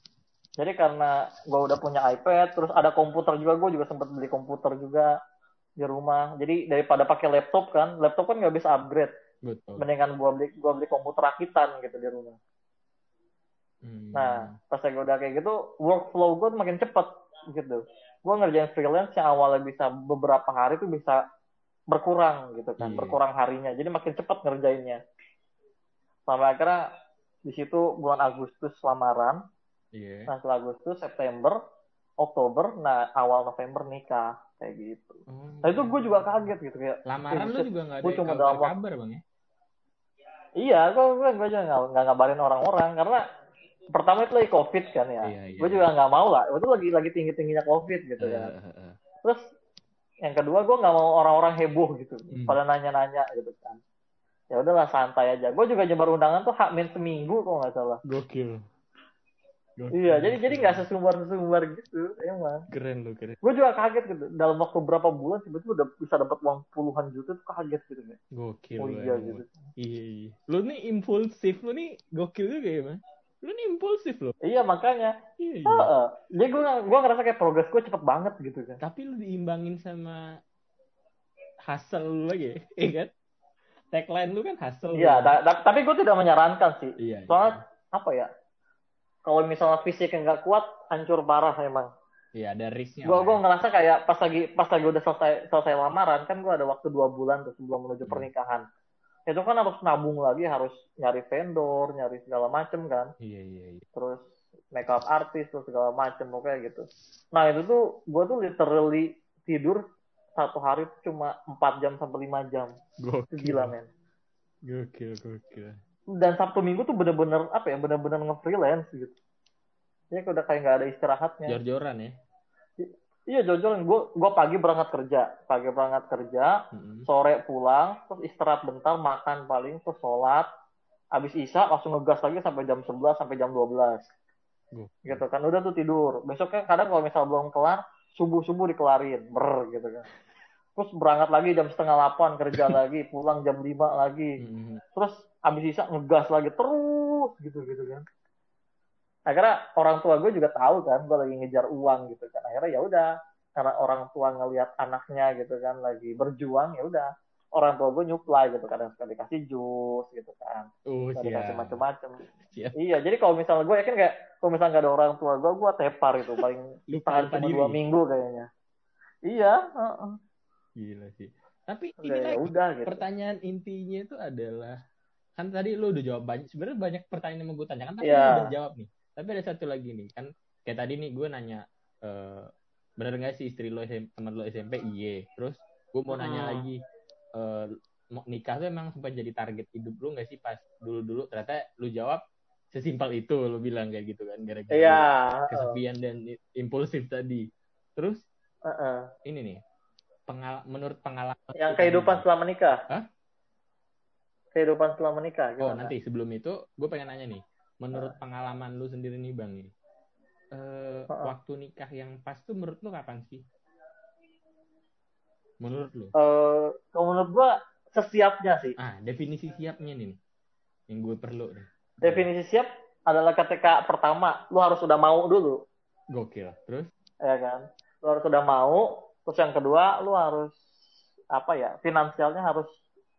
jadi karena gue udah punya iPad terus ada komputer juga gue juga sempat beli komputer juga di rumah. Jadi daripada pakai laptop kan laptop kan nggak bisa upgrade. Betul. mendingan gue beli gua beli komputer rakitan gitu di rumah Hmm. Nah, pas gue udah kayak gitu, workflow gue makin cepet gitu. Gue ngerjain freelance yang awalnya bisa beberapa hari tuh bisa berkurang gitu kan, Iya. berkurang harinya. Jadi makin cepet ngerjainnya. Sampai akhirnya di situ bulan Agustus lamaran, Iya. nah setelah Agustus, September, Oktober, nah awal November nikah kayak gitu. Oh. Nah itu gue juga kaget gitu kayak. Lamaran lu juga nggak ada cuma kabar, kabar bang ya? Iya, gue gue gue juga nggak nggak ngabarin orang-orang karena pertama itu lagi covid kan ya. Iya, iya, gue juga nggak mau lah. Itu lagi lagi tinggi tingginya covid gitu kan. eh, eh. Terus yang kedua gue nggak mau orang-orang heboh gitu, Hmm. pada nanya-nanya gitu kan. Ya udahlah santai aja. Gue juga nyebar undangan tuh hak min seminggu kok nggak salah. Gokil. Gokil. Iya, jadi jadi nggak sesumbar sesumbar gitu, emang. keren lu keren. Gue juga kaget gitu. Dalam waktu berapa bulan tiba-tiba udah bisa dapat uang puluhan juta tuh kaget gitu kan. Gokil. Oh iya gitu. Iya, iya. Lu nih impulsif, lu nih gokil juga ya, Bang. Lu nih impulsif lo. Iya makanya. Iya, iya. Heeh. Jadi gue gue ngerasa kayak progres gue cepet banget gitu kan. Tapi lu diimbangin sama hustle lu lagi, iya kan? Tagline lu kan hustle. Iya, ta- ta- tapi gue tidak menyarankan sih. Iya. iya. Soalnya apa ya? Kalau misalnya fisiknya nggak kuat, hancur parah emang. Iya, ada risknya. Gue gue ya. ngerasa kayak pas lagi pas lagi udah selesai selesai lamaran kan gue ada waktu dua bulan tuh sebelum menuju Hmm. pernikahan. Itu kan harus nabung lagi, harus nyari vendor, nyari segala macem kan. Iya, iya, iya. Terus makeup artis terus segala macem pokoknya gitu. Nah itu tuh gue tuh literally tidur satu hari tuh cuma 4 jam sampai 5 jam. Gokil. gila men. Gokil, gokil. dan Sabtu Minggu tuh bener-bener apa ya bener-bener nge-freelance gitu ya udah kayak nggak ada istirahatnya Jor-joran ya. Iya jujur gue gue pagi berangkat kerja. Pagi berangkat kerja Mm-mm. sore pulang terus istirahat bentar makan paling terus sholat. Habis isya langsung ngegas lagi sampai jam 11 sampai jam 12 Gokil. gitu kan. Udah tuh tidur. Besoknya kadang kalau misal belum kelar subuh subuh dikelarin. Ber gitu kan. Terus berangkat lagi jam setengah 8 kerja lagi pulang jam 5 lagi. Mm-mm. terus abis isa ngegas lagi terus gitu gitu kan akhirnya orang tua gue juga tahu kan gue lagi ngejar uang gitu kan akhirnya ya udah karena orang tua ngelihat anaknya gitu kan lagi berjuang ya udah orang tua gue nyuplai gitu kadang suka dikasih jus gitu kan suka dikasih siap. macem-macem Siap. iya jadi kalau misalnya gue yakin kayak kalau misalnya nggak ada orang tua gue gue tepar itu paling tahan cuma diri. dua minggu kayaknya iya heeh. Gila sih. Tapi ini Udah, ya lagi udah gitu pertanyaan intinya itu adalah kan tadi lu udah jawab banyak sebenarnya banyak pertanyaan yang mau gue tanyakan tapi Iya. lu udah jawab nih tapi ada satu lagi nih kan kayak tadi nih gue nanya eh bener nggak sih istri lo SMP, teman lo SMP iya terus gue mau nanya Hmm. lagi eh mau nikah tuh emang sempat jadi target hidup lu nggak sih pas dulu dulu ternyata lu jawab sesimpel itu lu bilang kayak gitu kan gara-gara iya heeh. kesepian dan impulsif tadi terus Heeh. ini nih pengal menurut pengalaman yang kehidupan setelah menikah Hah? kehidupan setelah menikah Oh nanti sebelum itu gue pengen nanya nih, menurut pengalaman lu sendiri nih bang eh, Heeh. waktu nikah yang pas tuh menurut lu kapan sih? Menurut lu? eh kalau menurut gua sesiapnya sih. Ah definisi siapnya nih, yang gue perlu nih. Definisi siap adalah ketika pertama lu harus udah mau dulu, Gokil. Terus? ya kan? Lu harus udah mau, terus yang kedua lu harus apa ya? Finansialnya harus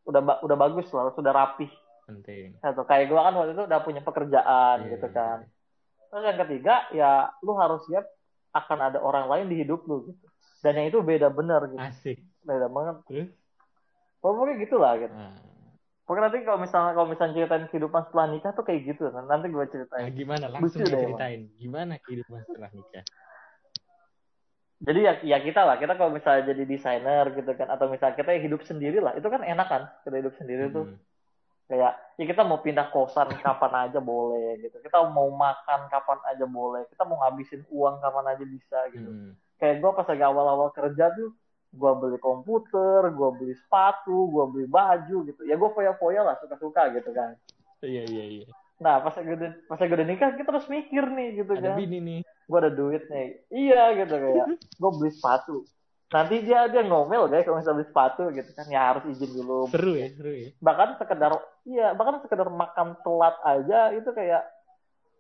udah udah bagus lah, harus udah rapih. Penting. Atau kayak gua kan waktu itu udah punya pekerjaan Iya, gitu iya, kan. iya. Terus yang ketiga ya lu harus siap akan ada orang lain di hidup lu gitu. Dan yang itu beda bener gitu. Asik. Beda banget. Terus? Pokoknya gitu lah gitu. Ah, Pokoknya nanti kalau misalnya kalau misalnya ceritain kehidupan setelah nikah tuh kayak gitu. Nanti gue nah, ceritain. gimana? Langsung Lucu deh, ceritain. Gimana kehidupan setelah nikah? Jadi ya, ya kita lah, kita kalau misalnya jadi desainer gitu kan, atau misalnya kita hidup sendiri lah, itu kan enak kan, kita hidup sendiri tuh. Kayak, ya kita mau pindah kosan kapan aja boleh gitu. Kita mau makan kapan aja boleh. Kita mau ngabisin uang kapan aja bisa gitu. Hmm. Kayak gue pas lagi awal-awal kerja tuh, gue beli komputer, gue beli sepatu, gue beli baju gitu. Ya gue foya-foya lah, suka-suka gitu kan. Iya iya iya. Nah pas udah, pas lagi udah nikah, kita terus mikir nih gitu Ada kan. bini nih. gue ada duit nih iya gitu kayak gue beli sepatu nanti dia dia ngomel guys kalau misalnya beli sepatu gitu kan ya harus izin dulu. Seru ya seru ya. Bahkan sekedar iya bahkan sekedar makan telat aja itu kayak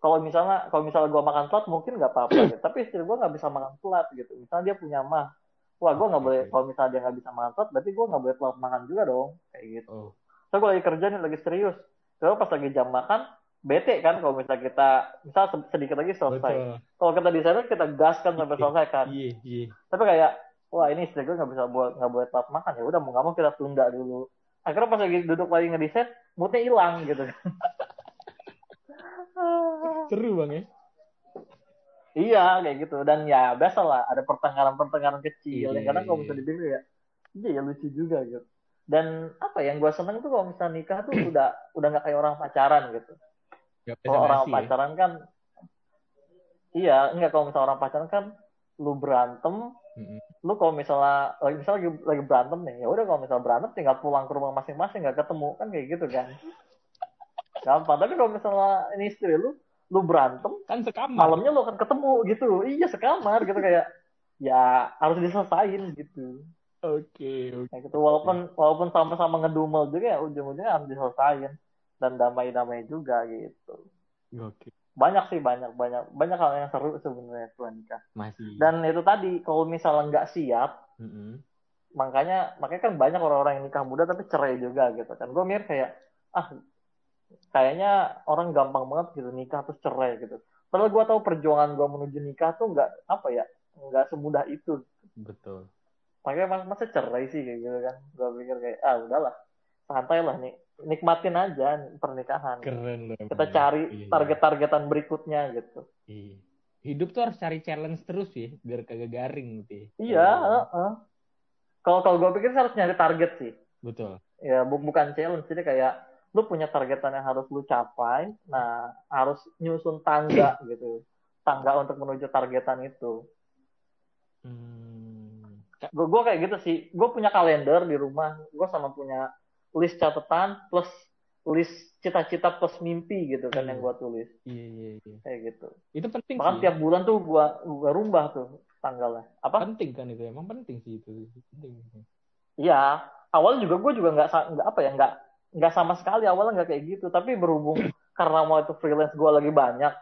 kalau misalnya kalau misalnya gue makan telat mungkin nggak apa-apa gitu. tapi istri gue nggak bisa makan telat gitu. Misalnya dia punya mah wah gue nggak boleh kalau misalnya dia nggak bisa makan telat berarti gue nggak boleh telat makan juga dong. Kayak gitu. Oh. So gue lagi kerja nih lagi serius. Terus pas lagi jam makan bete kan kalau misalnya kita misal sedikit lagi selesai. Kalau kita di sana kita gaskan sampai selesai kan. iya iya. Tapi kayak wah ini istri gue nggak bisa buat nggak boleh telat makan. Ya udah mau nggak mau kita tunda dulu. Akhirnya pas lagi duduk lagi ngedesain moodnya hilang gitu. Seru bang ya? Iya kayak gitu. Dan ya biasa lah ada pertengkaran pertengkaran kecil. Iya, yang kadang kalau iya. bisa dibilang ya iya ya lucu juga gitu. Dan apa yang gue seneng tuh kalau misalnya nikah tuh udah udah nggak kayak orang pacaran gitu. Kalau orang ya. pacaran kan iya enggak kalau misalnya orang pacaran kan lu berantem Mm-mm. lu kalau misalnya lagi misalnya lagi, lagi berantem nih ya udah kalau misalnya berantem tinggal pulang ke rumah masing-masing nggak ketemu kan kayak gitu kan. Gampang. Tapi kalau misalnya ini istri lu lu berantem kan sekamar. malamnya lu akan ketemu gitu. Iya sekamar gitu kayak ya harus diselesain gitu. Oke oke. Kayak gitu. Walaupun walaupun sama-sama ngedumel juga ya ujung-ujungnya harus diselesain dan damai-damai juga gitu. Oke banyak sih banyak banyak banyak hal yang seru sebenarnya setelah nikah masih. Dan itu tadi kalau misalnya nggak siap Mm-mm. makanya makanya kan banyak orang-orang yang nikah muda tapi cerai juga gitu kan. Gue mikir kayak ah kayaknya orang gampang banget gitu nikah terus cerai gitu. Padahal gue tahu perjuangan gue menuju nikah tuh nggak apa ya nggak semudah itu. Betul. Makanya mas masa cerai sih kayak gitu kan. Gue pikir kayak ah udahlah santai lah nih nikmatin aja pernikahan keren loh kita emang. cari Iya. target-targetan berikutnya gitu Iya. hidup tuh harus cari challenge terus ya biar kagak garing gitu ya. iya heeh. kalau kalau gue pikir sih harus nyari target sih betul ya bu- bukan challenge jadi kayak lu punya targetan yang harus lu capai nah harus nyusun tangga gitu tangga untuk menuju targetan itu hmm. Gue kayak gitu sih gue punya kalender di rumah gue sama punya list catatan plus list cita-cita plus mimpi gitu kan Hmm. yang gue tulis. Iya iya iya. Kayak gitu. Itu penting bahkan sih. tiap bulan tuh gue gue rumbah tuh tanggalnya. Apa? Penting kan itu emang penting sih itu. Penting Iya, awal juga gue juga nggak nggak apa ya nggak nggak sama sekali awalnya nggak kayak gitu. Tapi berhubung karena mau itu freelance gue lagi banyak,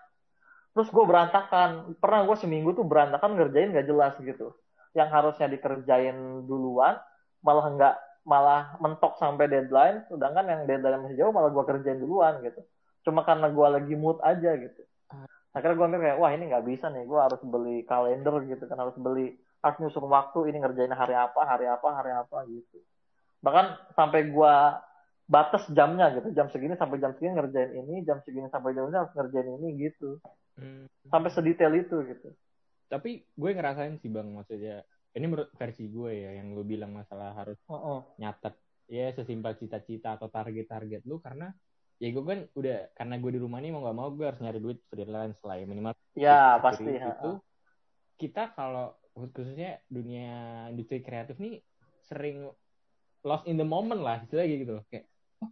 terus gue berantakan. Pernah gue seminggu tuh berantakan ngerjain nggak jelas gitu. Yang harusnya dikerjain duluan, malah nggak malah mentok sampai deadline. Sedangkan yang deadline masih jauh malah gue kerjain duluan gitu. Cuma karena gue lagi mood aja gitu. Akhirnya gue mikir kayak wah ini nggak bisa nih, gue harus beli kalender gitu kan harus beli harus nyusun waktu ini ngerjain hari apa, hari apa, hari apa gitu. Bahkan sampai gua batas jamnya gitu, jam segini sampai jam segini ngerjain ini, jam segini sampai jam segini harus ngerjain ini gitu. Hmm. Sampai sedetail itu gitu. tapi gue ngerasain sih bang maksudnya ini menurut versi gue ya yang gue bilang masalah harus Heeh. nyatet ya sesimpel cita-cita atau target-target lu karena ya gue kan udah karena gue di rumah nih mau gak mau gue harus nyari duit freelance lah ya minimal Ya, pasti. itu kita kalau khususnya dunia industri kreatif nih sering lost in the moment lah istilahnya gitu loh kayak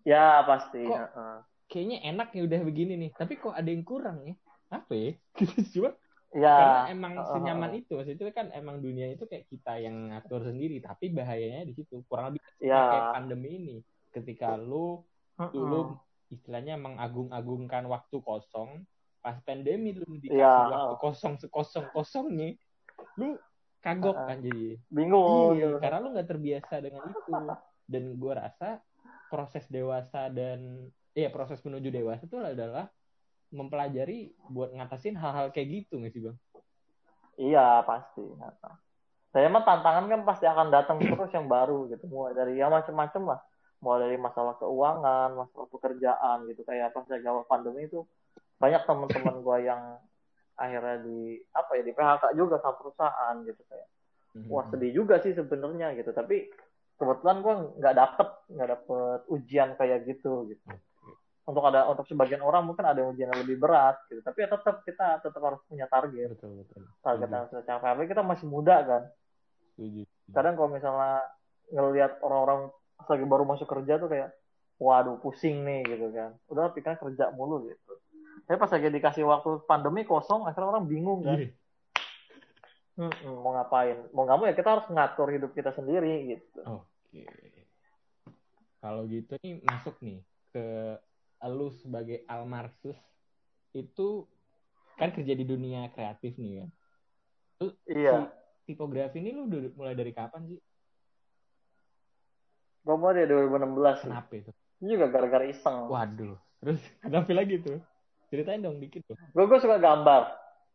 Ya, pasti. Kok- heeh. kayaknya enak ya udah begini nih tapi kok ada yang kurang ya apa ya gitu cuma Ya. karena emang heeh. senyaman itu maksudnya itu kan emang dunia itu kayak kita yang ngatur sendiri tapi bahayanya di situ kurang lebih Ya. kayak pandemi ini ketika lu Heeh. dulu istilahnya mengagung-agungkan waktu kosong pas pandemi lu dikasih Ya. waktu kosong sekosong kosongnya lu kagok Uh-uh. kan jadi bingung iya gitu. karena lu nggak terbiasa dengan itu dan gua rasa proses dewasa dan iya proses menuju dewasa itu adalah mempelajari buat ngatasin hal-hal kayak gitu nggak sih bang Iya, pasti. Dan emang tantangan kan pasti akan datang terus yang baru gitu. Mulai dari ya macam-macam lah. Mulai dari masalah keuangan, masalah pekerjaan gitu. Kayak pas awal pandemi itu banyak teman-teman gua yang akhirnya di apa ya di PHK juga sama perusahaan gitu kayak. Mhm. Wah sedih juga sih sebenarnya gitu. Tapi kebetulan gua nggak dapet nggak dapet ujian kayak gitu gitu. Untuk ada untuk sebagian orang mungkin ada ujian yang lebih berat gitu. Tapi ya tetap kita tetap harus punya target betul betul target yang sudah capai. Tapi kita masih muda kan. setuju Kadang kalau misalnya ngelihat orang-orang lagi baru masuk kerja tuh kayak, waduh pusing nih gitu kan. Udah pikiran kerja mulu gitu. Tapi pas lagi dikasih waktu pandemi kosong, akhirnya orang bingung kan. Hmm, mau ngapain? Mau nggak mau ya kita harus ngatur hidup kita sendiri gitu. Oke. Kalau gitu nih masuk nih ke lu sebagai almarsus itu kan kerja di dunia kreatif nih kan. Lu Iya. si tipografi ini lu mulai dari kapan sih? Gue mau dari 2016 sih. Kenapa itu? Ini juga gara-gara iseng. Waduh. Terus kenapa lagi tuh? Ceritain dong dikit tuh. Gue gue suka gambar.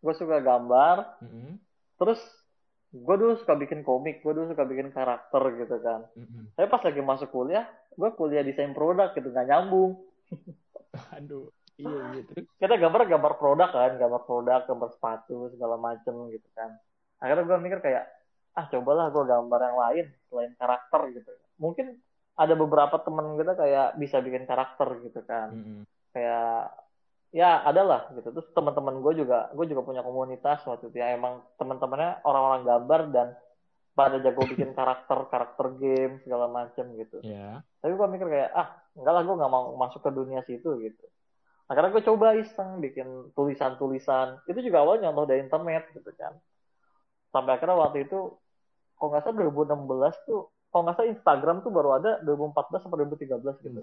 Gue suka gambar. Mm-mm, Terus gue dulu suka bikin komik. Gue dulu suka bikin karakter gitu kan. mm-mm. Tapi pas lagi masuk kuliah, gue kuliah desain produk gitu nggak nyambung. Aduh. Iya, iya. Terus Kita gambar gambar produk kan, gambar produk, gambar sepatu segala macem gitu kan. Akhirnya gue mikir kayak ah cobalah gue gambar yang lain selain karakter gitu. Mungkin ada beberapa temen kita kayak bisa bikin karakter gitu kan. mm-mm. kayak ya adalah gitu terus teman-teman gue juga gue juga punya komunitas waktu itu ya emang teman-temannya orang-orang gambar dan pada jago bikin karakter karakter game segala macem gitu ya. tapi gue mikir kayak ah enggak lah gue nggak mau masuk ke dunia situ gitu akhirnya gue coba iseng bikin tulisan-tulisan itu juga awalnya nyontoh dari internet gitu kan sampai akhirnya waktu itu kalau nggak salah 2016 tuh kalau nggak salah Instagram tuh baru ada 2014 sampai 2013 gitu 14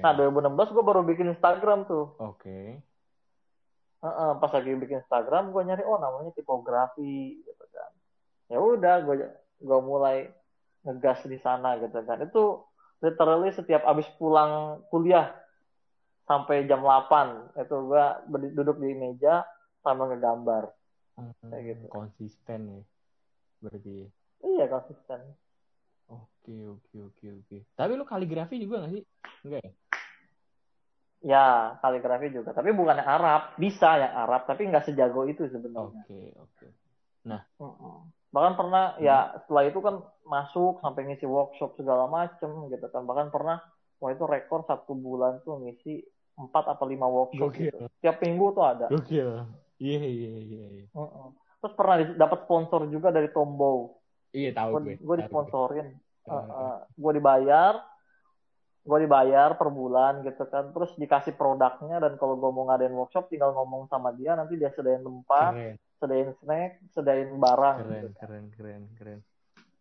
Nah, kayak. 2016 gue baru bikin Instagram tuh. Oke. Heeh, pas lagi bikin Instagram, gue nyari, oh namanya tipografi, gitu kan. Ya udah, gue gue mulai ngegas di sana, gitu kan. Itu literally setiap abis pulang kuliah sampai jam 8, itu gue duduk di meja sambil ngegambar. Hmm, Kayak gitu. Konsisten ya. Berarti. Iya, konsisten. Oke, oke, oke, oke. Tapi lu kaligrafi juga gak sih? Enggak ya? Ya, kaligrafi juga. Tapi bukan yang Arab. Bisa yang Arab, tapi nggak sejago itu sebenarnya. Oke, oke. Mm-mm. Bahkan pernah ya setelah itu kan masuk sampai ngisi workshop segala macem gitu kan. Bahkan pernah wah itu rekor satu bulan tuh ngisi empat atau lima workshop Gokil. gitu. Tiap minggu tuh ada. Gokil. Iya, iya, iya, iya. Terus pernah dapat sponsor juga dari Tombow. Iya, tahu Gue gue. gue Tahu disponsorin. gue. gue dibayar. Gue dibayar per bulan gitu kan. Terus dikasih produknya dan kalau gue mau ngadain workshop tinggal ngomong sama dia nanti dia sediain tempat, Keren, sediain snack, sediain barang keren, gitu. keren, keren, keren.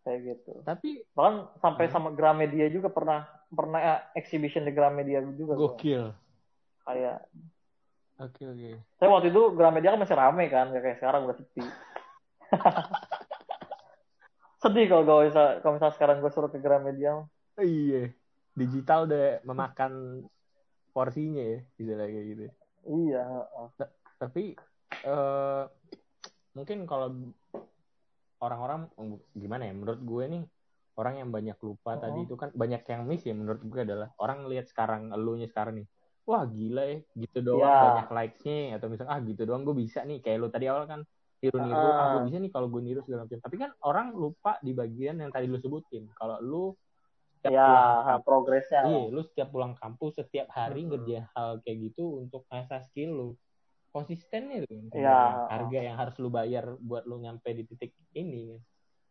Kayak gitu. Tapi bahkan sampai Hmm. sama Gramedia juga pernah pernah ya, exhibition di Gramedia juga gua. gokil. kayak Oke, oke. saya waktu itu Gramedia kan masih rame kan gak kayak sekarang udah sepi sedih kalau gue bisa kalau misalnya sekarang gue suruh ke Gramedia Iya. Digital udah memakan porsinya ya, bisa kayak gitu. iya heeh. Tapi eh mungkin kalau orang-orang gimana ya? Menurut gue nih orang yang banyak lupa Oh. tadi itu kan banyak yang miss ya menurut gue adalah orang lihat sekarang elunya sekarang nih. Wah gila ya, gitu doang Ya. banyak likes-nya atau misalnya ah gitu doang gue bisa nih kayak lu tadi awal kan niru-niru Ah. ah gue bisa nih kalau gue niru segala macam. Tapi kan orang lupa di bagian yang tadi lu sebutin. Kalau lu setiap ya pulang kampus, progresnya iya, lu setiap pulang kampus setiap hari Hmm. ngerjain hal kayak gitu untuk ngasah skill lu. Konsistennya tuh. Iya. Harga yang harus lu bayar buat lu nyampe di titik ini.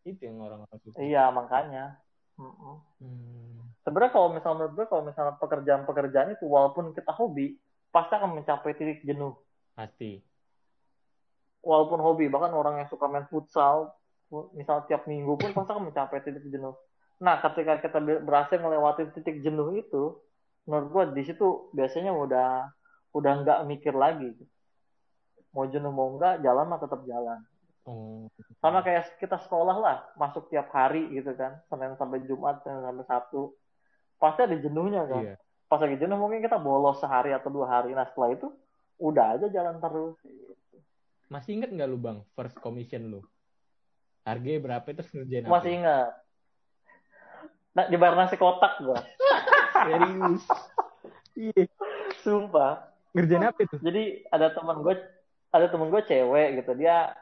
Itu yang orang-orang suka. iya makanya. Hmm. sebenarnya kalau misalnya menurut gue kalau misalnya pekerjaan-pekerjaan itu walaupun kita hobi pasti akan mencapai titik jenuh Pasti. walaupun hobi bahkan orang yang suka main futsal misal tiap minggu pun pasti akan mencapai titik jenuh nah ketika kita be- berhasil melewati titik jenuh itu menurut gua di situ biasanya udah udah nggak mikir lagi mau jenuh mau enggak jalan mah tetap jalan Oh. sama kayak kita sekolah lah masuk tiap hari gitu kan senin sampai jumat senin sampai sabtu pasti ada jenuhnya kan Iya. pas lagi jenuh mungkin kita bolos sehari atau dua hari nah setelah itu udah aja jalan terus Masih inget nggak lu bang first commission lu? Harganya berapa terus ngerjain apa? masih ingat nah, dibayar nasi kotak gua Serius. Iya. sumpah Ngerjain apa itu? jadi ada teman gue ada teman gue cewek gitu dia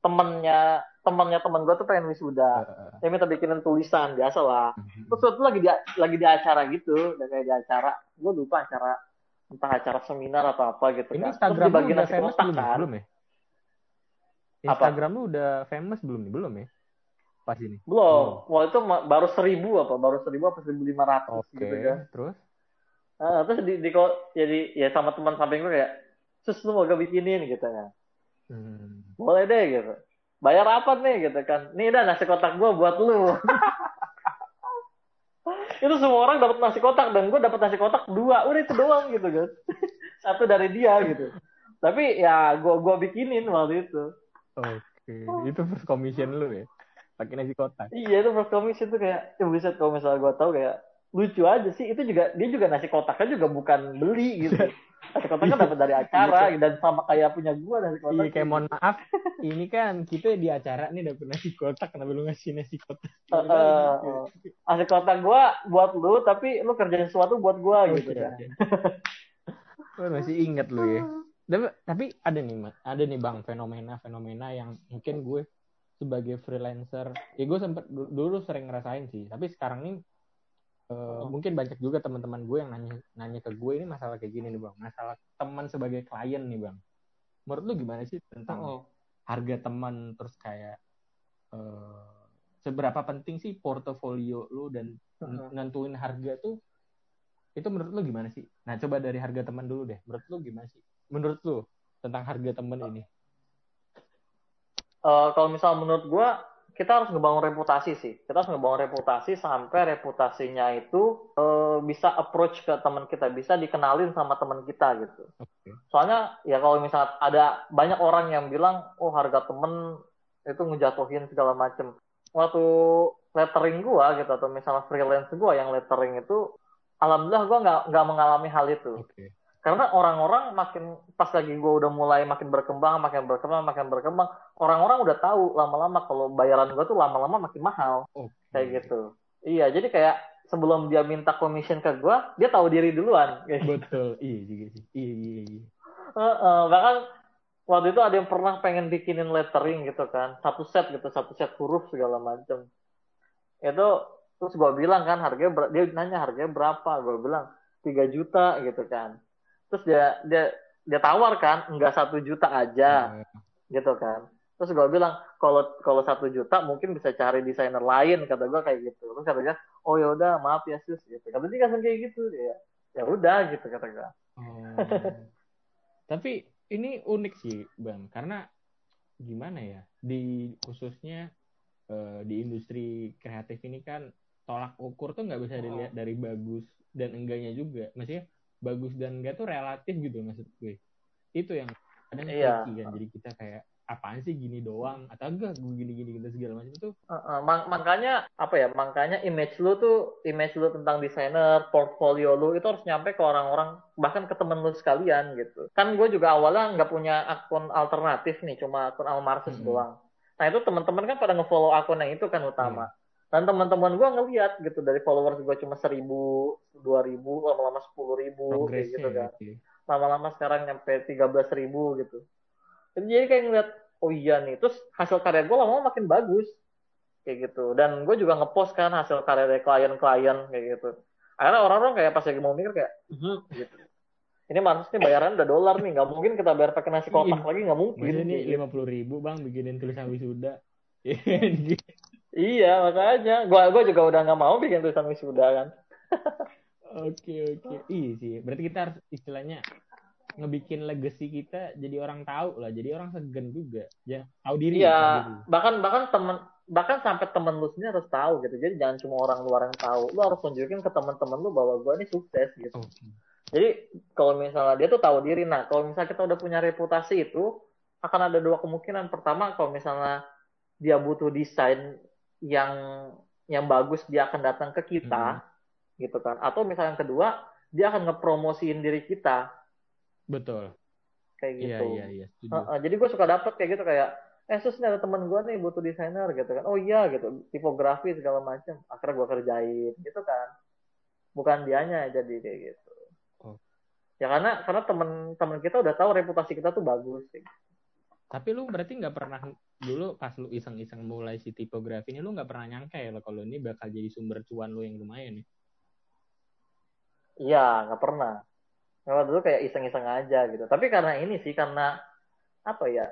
temennya temannya teman gue tuh pengen wisuda dia minta bikinin tulisan biasa lah terus waktu itu lagi di lagi di acara gitu udah kayak di acara gue lupa acara entah acara seminar atau apa gitu Ini kan Instagram terus udah famous kotak belum? kan Belum ya? Apa? Instagram lu udah famous belum nih? Belum ya? Pas ini. belum Oh. waktu itu baru seribu apa baru seribu apa seribu lima ratus Oke. gitu kan Terus? Ah, terus di, di jadi ya sama teman samping gue kayak sus lu mau gak bikinin gitu kan. Hmm. boleh deh gitu. Bayar apa nih gitu kan. Nih dah nasi kotak gue buat lu. Itu semua orang dapat nasi kotak dan gue dapat nasi kotak dua. Udah itu doang gitu kan. Satu dari dia gitu. Tapi ya gue gua bikinin waktu itu. Oke itu first commission lu ya? Pakai nasi kotak? Iya itu first commission tuh kayak ya bisa kalau misalnya gue tahu kayak lucu aja sih. Itu juga dia juga nasi kotaknya juga bukan beli gitu nasi kotak kan dapat dari acara iya, dan sama kayak punya gua nasi kotak iya kayak mohon maaf ini kan kita di acara nih dapat nasi kotak kenapa lu ngasih nasi kotak? Uh, uh, nasi kotak gua buat lu tapi lu kerjain sesuatu buat gua oh, gitu kan. oh, masih inget lu ya. Tapi, ada nih ada nih bang fenomena fenomena yang mungkin gue sebagai freelancer ya gue sempet dulu sering ngerasain sih tapi sekarang nih Uh, mungkin banyak juga teman-teman gue yang nanya nanya ke gue ini masalah kayak gini nih bang. Masalah teman sebagai klien nih bang. Menurut lu gimana sih tentang oh. harga teman? Terus kayak uh, seberapa penting sih portofolio lu dan uh-huh. nentuin harga tuh? Itu menurut lu gimana sih? Nah coba dari harga teman dulu deh. Menurut lu gimana sih? Menurut lu tentang harga teman ini. Uh, kalau misal menurut gue kita harus ngebangun reputasi sih. Kita harus ngebangun reputasi sampai reputasinya itu uh, bisa approach ke teman kita, bisa dikenalin sama teman kita gitu. Okay. Soalnya ya kalau misalnya ada banyak orang yang bilang, oh harga temen itu ngejatuhin segala macem. Waktu lettering gua gitu atau misalnya freelance gua yang lettering itu, alhamdulillah gua nggak nggak mengalami hal itu. Okay karena orang-orang makin pas lagi gue udah mulai makin berkembang makin berkembang makin berkembang orang-orang udah tahu lama-lama kalau bayaran gue tuh lama-lama makin mahal. Okay. kayak gitu. Iya jadi kayak sebelum dia minta commission ke gue dia tahu diri duluan. Betul. Iya juga sih. Iya iya iya. Uh, uh, bahkan waktu itu ada yang pernah pengen bikinin lettering gitu kan. Satu set gitu satu set huruf segala macam itu terus gue bilang kan harganya dia nanya harganya berapa? Gue bilang tiga juta gitu kan terus dia dia dia tawar kan enggak satu juta aja. Hmm. gitu kan. Terus gue bilang kalau kalau satu juta mungkin bisa cari desainer lain kata gue kayak gitu. Terus kata dia oh ya udah maaf ya sus gitu. Kata dia kan kayak gitu ya ya udah gitu kata gue oh. tapi ini unik sih bang karena gimana ya di khususnya uh, di industri kreatif ini kan tolak ukur tuh nggak bisa dilihat dari bagus dan enggaknya juga. Maksudnya bagus dan enggak tuh relatif gitu maksud gue. Itu yang kadang iya. kan. Jadi kita kayak apaan sih gini doang? Atau enggak gue gini gini gitu segala macam itu. Uh, uh, mak makanya apa ya makanya image lu tuh image lu tentang desainer portfolio lu itu harus nyampe ke orang-orang bahkan ke temen lu sekalian gitu. Kan gue juga awalnya nggak punya akun alternatif nih cuma akun almarhum -hmm. doang. Nah itu teman-teman kan pada ngefollow akun yang itu kan utama. Hmm dan teman-teman gue ngeliat gitu dari followers gue cuma seribu dua ribu lama-lama sepuluh ribu kayak gitu kan. gitu. lama-lama sekarang nyampe tiga belas ribu gitu. Jadi kayak ngeliat oh iya nih terus hasil karya gue lama-lama makin bagus kayak gitu. Dan gue juga ngepost kan hasil karya dari klien-klien kayak gitu. Akhirnya orang-orang kayak pas lagi mau mikir kayak hm, gitu. Ini maksudnya nih bayaran udah dolar nih nggak mungkin kita bayar pakai nasi kotak lagi nggak mungkin ini lima puluh ribu bang bikinin tulisan wisuda Iya makanya, gua gua juga udah nggak mau bikin tulisan wisuda kan. Oke oke, iya sih. Berarti kita harus istilahnya ngebikin legacy kita jadi orang tahu lah, jadi orang segen juga, ya tahu diri. Iya, bahkan bahkan temen bahkan sampai temen lu sendiri harus tahu gitu. Jadi jangan cuma orang luar yang tahu, lu harus tunjukin ke temen-temen lu bahwa gua ini sukses gitu. Okay. Jadi kalau misalnya dia tuh tahu diri, nah kalau misalnya kita udah punya reputasi itu akan ada dua kemungkinan. Pertama kalau misalnya dia butuh desain yang yang bagus dia akan datang ke kita hmm. gitu kan. Atau misalnya yang kedua dia akan ngepromosiin diri kita. Betul. Kayak iya, gitu. iya, iya, iya, uh, uh, jadi gue suka dapet kayak gitu kayak eh sus ada teman gue nih butuh desainer gitu kan. Oh iya gitu. Tipografi segala macam akhirnya gue kerjain gitu kan. Bukan dianya jadi kayak gitu. Oh. ya karena karena teman-teman kita udah tahu reputasi kita tuh bagus gitu. Tapi lu berarti nggak pernah dulu pas lu iseng-iseng mulai si tipografi ini lu nggak pernah nyangka ya kalau ini bakal jadi sumber cuan lu yang lumayan nih. Iya, nggak pernah. Kalau dulu kayak iseng-iseng aja gitu. Tapi karena ini sih karena apa ya?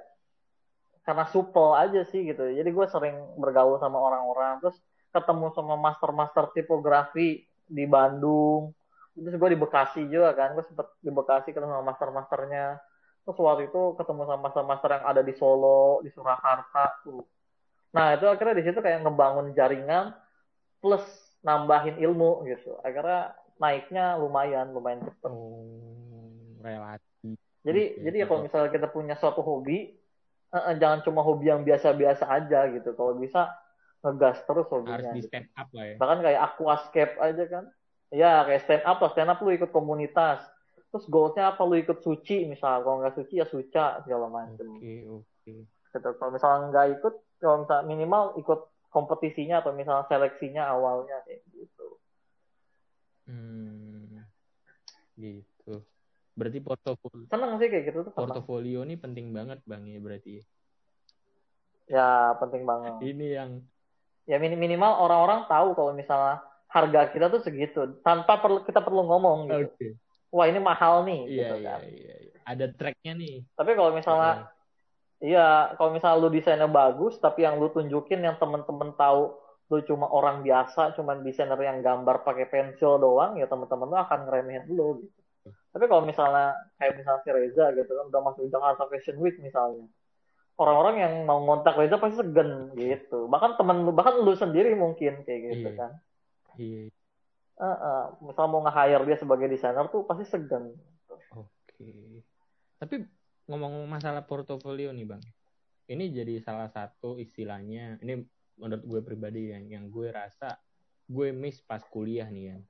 Karena supel aja sih gitu. Jadi gue sering bergaul sama orang-orang terus ketemu sama master-master tipografi di Bandung. Terus gue di Bekasi juga kan. Gue sempet di Bekasi ketemu sama master-masternya terus waktu itu ketemu sama master-master yang ada di Solo di Surakarta tuh. Nah itu akhirnya di situ kayak ngebangun jaringan plus nambahin ilmu gitu. Akhirnya naiknya lumayan lumayan cepet. Oh relatif. Jadi Oke, jadi ya kalau misalnya kita punya suatu hobi eh, eh, jangan cuma hobi yang biasa-biasa aja gitu. Kalau bisa ngegas terus harus hobinya di gitu. step up lah ya. Bahkan kayak aquascape aja kan. Ya kayak stand up lah. Stand up lu ikut komunitas terus goalsnya apa? Lu ikut suci misal. Kalau nggak suci ya suca segala macem. Oke oke. Gitu. Kalau misalnya nggak ikut kalau misalnya minimal ikut kompetisinya atau misalnya seleksinya awalnya kayak gitu. Hmm gitu. Berarti portofolio seneng sih kayak gitu tuh portofolio ini penting banget bang ya berarti. Ya penting banget. Ini yang ya minim- minimal orang-orang tahu kalau misalnya harga kita tuh segitu tanpa perlu kita perlu ngomong gitu. Oke wah ini mahal nih iya gitu iya kan iya iya. ada tracknya nih tapi kalau misalnya Iya, kalau misalnya lu desainnya bagus, tapi yang lu tunjukin yang temen-temen tahu lu cuma orang biasa, cuma desainer yang gambar pakai pensil doang, ya temen-temen lu akan ngeremehin lu gitu. Tapi kalau misalnya kayak misalnya si Reza gitu kan udah masuk Jakarta Fashion Week misalnya, orang-orang yang mau ngontak Reza pasti segen gitu. Bahkan temen lu, bahkan lu sendiri mungkin kayak gitu Iya. kan. iya Eh, eh, misal mau nge-hire dia sebagai desainer tuh pasti segen. oke. Tapi ngomong masalah portofolio nih bang. Ini jadi salah satu istilahnya ini menurut gue pribadi yang yang gue rasa gue miss pas kuliah nih kan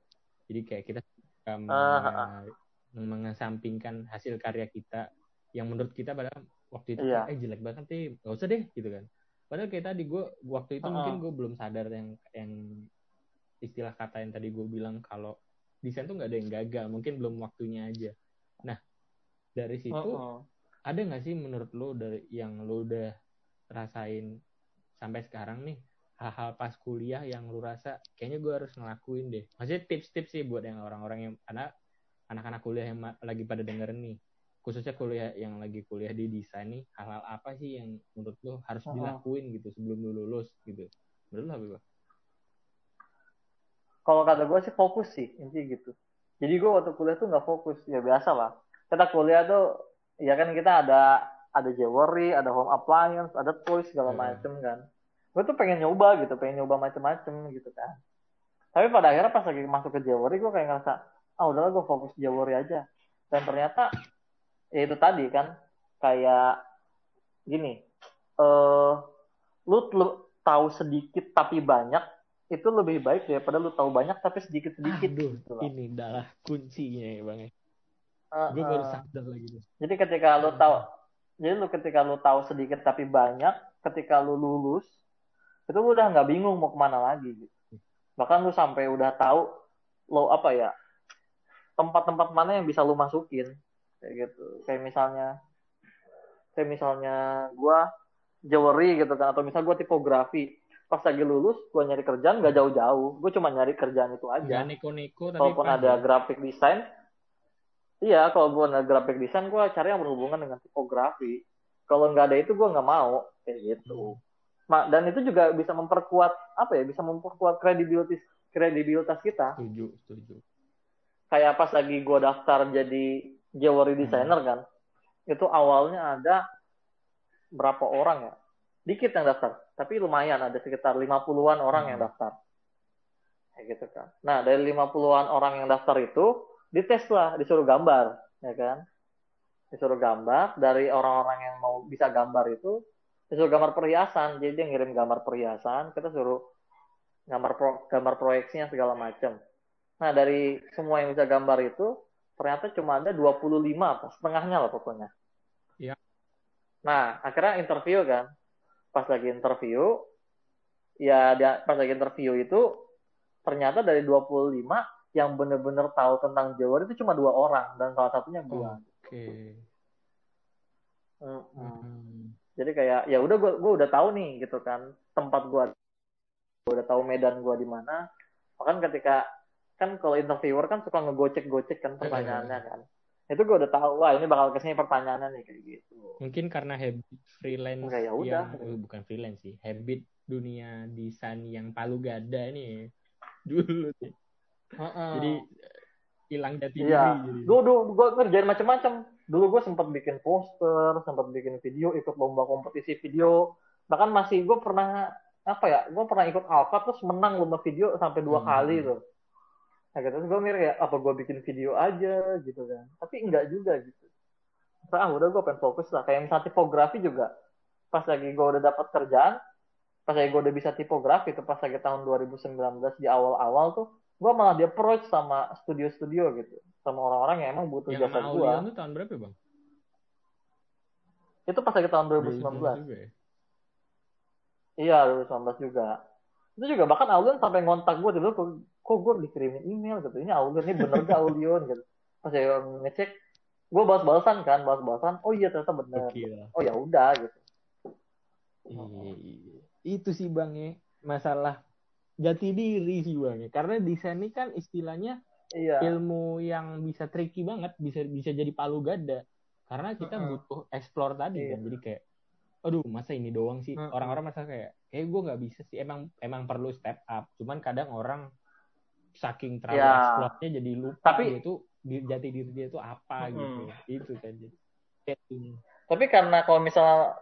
jadi kayak kita suka Ah, menge- mengesampingkan hasil karya kita yang menurut kita pada waktu itu kayak, eh jelek banget nih gak usah deh gitu kan. Padahal kayak tadi gue waktu itu Ah, mungkin ah. gue belum sadar yang yang istilah kata yang tadi gue bilang kalau desain tuh nggak ada yang gagal mungkin belum waktunya aja nah dari situ Heeh. ada nggak sih menurut lo dari yang lo udah rasain sampai sekarang nih hal-hal pas kuliah yang lo rasa kayaknya gue harus ngelakuin deh maksudnya tips-tips sih buat yang orang-orang yang karena anak-anak kuliah yang lagi pada dengerin nih khususnya kuliah yang lagi kuliah di desain nih hal-hal apa sih yang menurut lo harus Oh. dilakuin gitu sebelum lo lulus gitu menurut lo apa? Kalau kata gue sih fokus sih intinya gitu. Jadi gue waktu kuliah tuh nggak fokus ya biasa lah. Kita kuliah tuh ya kan kita ada ada jewelry ada home appliance ada toys segala Hmm. macem kan. Gue tuh pengen nyoba gitu pengen nyoba macem-macem gitu kan. Tapi pada akhirnya pas lagi masuk ke jewelry gue kayak ngerasa ah udahlah gue fokus jewelry aja. Dan ternyata ya itu tadi kan kayak gini eh lu, lu tahu sedikit tapi banyak itu lebih baik daripada lu tahu banyak tapi sedikit sedikit Aduh, gitu loh. ini adalah kuncinya ya bang ya Eh, gue baru eh. sadar lagi nih Jadi ketika lu tahu, jadi lu ketika lu tahu sedikit tapi banyak, ketika lu lulus, itu lu udah nggak bingung mau ke mana lagi gitu. Bahkan lu sampai udah tahu lo apa ya tempat-tempat mana yang bisa lu masukin kayak gitu. Kayak misalnya, kayak misalnya gua jewelry gitu kan, atau misal gua tipografi. Pas lagi lulus, gua nyari kerjaan nggak jauh-jauh. Gue cuma nyari kerjaan itu aja. Nggak neko-neko tapi Kalaupun ada graphic design, iya kalau gue ada graphic design, gue cari yang berhubungan dengan tipografi. Kalau nggak ada itu gue nggak mau kayak gitu. Ma- dan itu juga bisa memperkuat apa ya? Bisa memperkuat kredibilitas kredibilitas kita. setuju setuju Kayak pas lagi gue daftar jadi jewelry designer kan, itu awalnya ada berapa orang ya? Dikit yang daftar, tapi lumayan ada sekitar 50-an orang yang Hmm. daftar. Kayak gitu kan. Nah, dari 50-an orang yang daftar itu dites lah, disuruh gambar, ya kan? Disuruh gambar dari orang-orang yang mau bisa gambar itu disuruh gambar perhiasan. Jadi dia ngirim gambar perhiasan, kita suruh gambar pro, gambar proyeksinya segala macam. Nah, dari semua yang bisa gambar itu ternyata cuma ada 25 apa setengahnya lah pokoknya. Iya. Nah, akhirnya interview kan. Pas lagi interview, ya dia, pas lagi interview itu ternyata dari 25 yang bener-bener tahu tentang jewelry itu cuma dua orang dan salah satunya gua. oke Mm-mm. Hmm. Jadi kayak ya udah gua gua udah tahu nih gitu kan tempat gua gua udah tahu medan gua di mana. Bahkan ketika kan kalau interviewer kan suka ngegocek-gocek kan pertanyaannya kan. Itu gua udah tahu wah ini bakal ke sini pertanyaannya nih kayak gitu. mungkin karena habit freelance Oke, ya udah. yang oh, bukan freelance sih habit dunia desain yang palu gada nih dulu nih. jadi eh, hilang jati Iya. diri jadi. Gue udah gue ngerjain macam-macam. dulu gue sempat bikin poster sempat bikin video ikut lomba kompetisi video bahkan masih gue pernah apa ya gue pernah ikut alpha terus menang lomba video sampai dua hmm. kali tuh nah terus gue mikir ya apa gue bikin video aja gitu kan tapi enggak juga gitu ah udah gue pengen fokus lah kayak misalnya tipografi juga pas lagi gue udah dapat kerjaan pas lagi gue udah bisa tipografi itu pas lagi tahun 2019 di awal-awal tuh gue malah di approach sama studio-studio gitu sama orang-orang yang emang butuh yang jasa gue. itu tahun berapa bang? Itu pas lagi tahun 2019. Juga ya? Iya 2019 juga. Itu juga bahkan Aulion sampai ngontak gue dulu kok, kok gue dikirimin email gitu. Ini Aulion ini bener gak Aulion gitu. Pas saya ngecek, gue balas-balasan kan, balas-balasan. Oh iya ternyata bener. Oh ya udah gitu. Iya, itu sih bang ya masalah jati diri sih bang ya. Karena desain ini kan istilahnya iya. ilmu yang bisa tricky banget bisa bisa jadi palu gada karena kita uh-huh. butuh explore tadi iya. kan jadi kayak aduh masa ini doang sih orang-orang masa kayak kayak gue nggak bisa sih. Emang emang perlu step up. Cuman kadang orang saking terlalu explore-nya jadi lupa tapi itu jati diri dia itu apa uh-huh. gitu. Itu kan jadi tapi karena kalau misal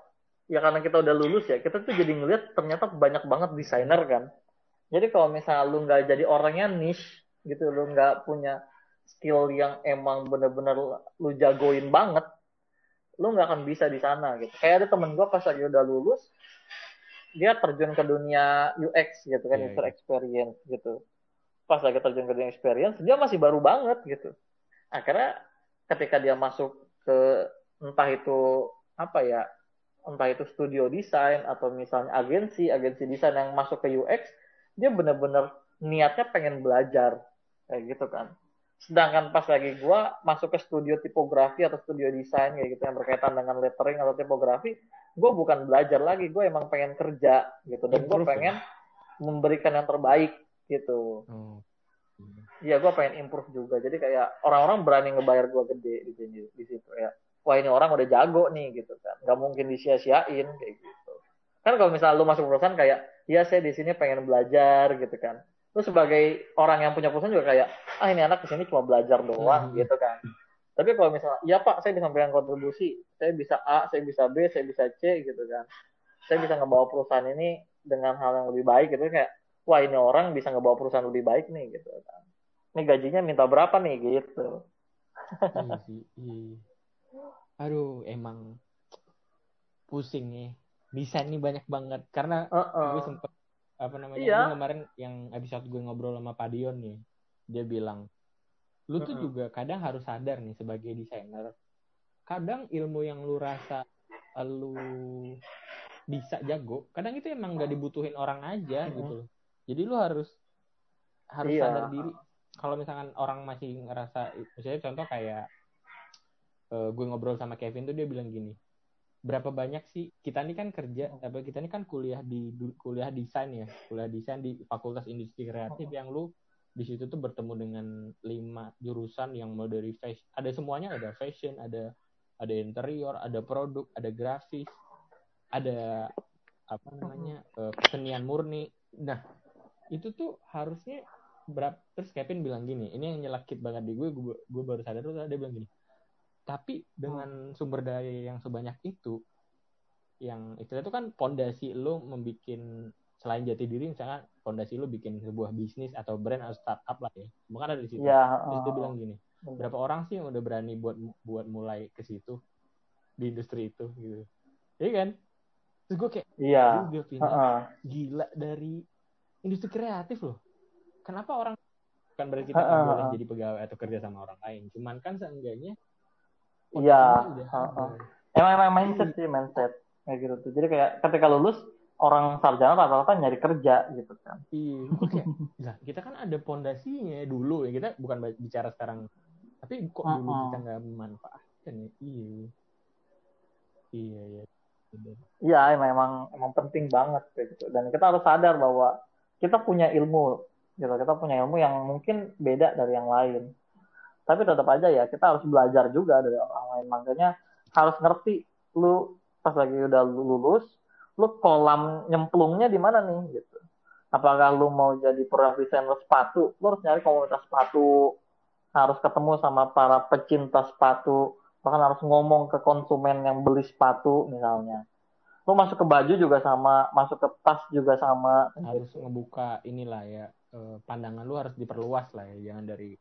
ya karena kita udah lulus ya kita tuh jadi ngeliat ternyata banyak banget desainer kan. Jadi kalau misal lu nggak jadi orangnya niche gitu lu nggak punya skill yang emang bener-bener lu jagoin banget lu nggak akan bisa di sana gitu. Kayak ada temen gue pas lagi udah lulus dia terjun ke dunia UX gitu kan yeah, user yeah. experience gitu. Pas lagi terjun ke dunia experience dia masih baru banget gitu. Akhirnya ketika dia masuk ke entah itu apa ya entah itu studio desain atau misalnya agensi agensi desain yang masuk ke UX dia bener-bener niatnya pengen belajar kayak gitu kan sedangkan pas lagi gue masuk ke studio tipografi atau studio desain kayak gitu yang berkaitan dengan lettering atau tipografi gue bukan belajar lagi gue emang pengen kerja gitu dan gue pengen memberikan yang terbaik gitu oh. Iya, gue pengen improve juga. Jadi kayak orang-orang berani ngebayar gue gede di sini di situ ya. Wah ini orang udah jago nih gitu kan. Gak mungkin disia-siain kayak gitu. Kan kalau misalnya lu masuk perusahaan kayak, ya saya di sini pengen belajar gitu kan lu sebagai orang yang punya perusahaan juga kayak ah ini anak ke sini cuma belajar doang hmm. gitu kan. Tapi kalau misalnya ya pak saya bisa memberikan kontribusi. Saya bisa A saya bisa B saya bisa C gitu kan. Saya bisa ngebawa perusahaan ini dengan hal yang lebih baik gitu. Kayak wah ini orang bisa ngebawa perusahaan lebih baik nih gitu kan. Ini gajinya minta berapa nih? gitu. Iya sih iya. aduh emang pusing nih. Desain ini banyak banget. Karena uh -uh. gue sempet apa namanya iya. kemarin yang episode gue ngobrol sama Padion nih dia bilang lu tuh uh -huh. juga kadang harus sadar nih sebagai desainer kadang ilmu yang lu rasa lu bisa jago kadang itu emang gak dibutuhin orang aja uh -huh. gitu jadi lu harus harus iya. sadar diri kalau misalkan orang masih ngerasa misalnya contoh kayak uh, gue ngobrol sama Kevin tuh dia bilang gini berapa banyak sih? Kita ini kan kerja apa kita ini kan kuliah di kuliah desain ya. Kuliah desain di Fakultas Industri Kreatif yang lu di situ tuh bertemu dengan lima jurusan yang mau dari fashion ada semuanya ada fashion ada ada interior ada produk ada grafis ada apa namanya uh, kesenian murni. Nah itu tuh harusnya berapa terus Kevin bilang gini ini yang nyelakit banget di gue gue, gue baru sadar tuh dia bilang gini tapi dengan hmm. sumber daya yang sebanyak itu yang istilah itu kan pondasi lo membuat selain jati diri misalnya pondasi lo bikin sebuah bisnis atau brand atau startup lah ya. Bukan ada di situ. Ya, terus dia bilang gini berapa orang sih yang udah berani buat buat mulai ke situ di industri itu? Gitu. Iya kan? Terus gue kayak iya. Gue pindah uh -uh. gila dari industri kreatif loh. Kenapa orang kan berarti kita uh -uh. boleh jadi pegawai atau kerja sama orang lain? Cuman kan seenggaknya Iya. Emang emang mindset sih mindset kayak gitu tuh. Jadi kayak ketika lulus orang sarjana rata-rata nyari kerja gitu kan. Iya. nah, kita kan ada pondasinya dulu ya. Kita bukan bicara sekarang. Tapi kok dulu uh -uh. kita nggak memanfaatkan ya? Iya. Iya, iya. Iya, emang, emang emang penting banget kayak gitu. Dan kita harus sadar bahwa kita punya ilmu gitu. Kita punya ilmu yang mungkin beda dari yang lain tapi tetap aja ya kita harus belajar juga dari orang lain. Makanya harus ngerti lu pas lagi udah lulus lu kolam nyemplungnya di mana nih gitu. Apakah lu mau jadi designer sepatu? Lu harus nyari komunitas sepatu. Harus ketemu sama para pecinta sepatu. Bahkan harus ngomong ke konsumen yang beli sepatu misalnya. Lu masuk ke baju juga sama masuk ke tas juga sama. Harus ngebuka inilah ya eh, pandangan lu harus diperluas lah ya. Jangan dari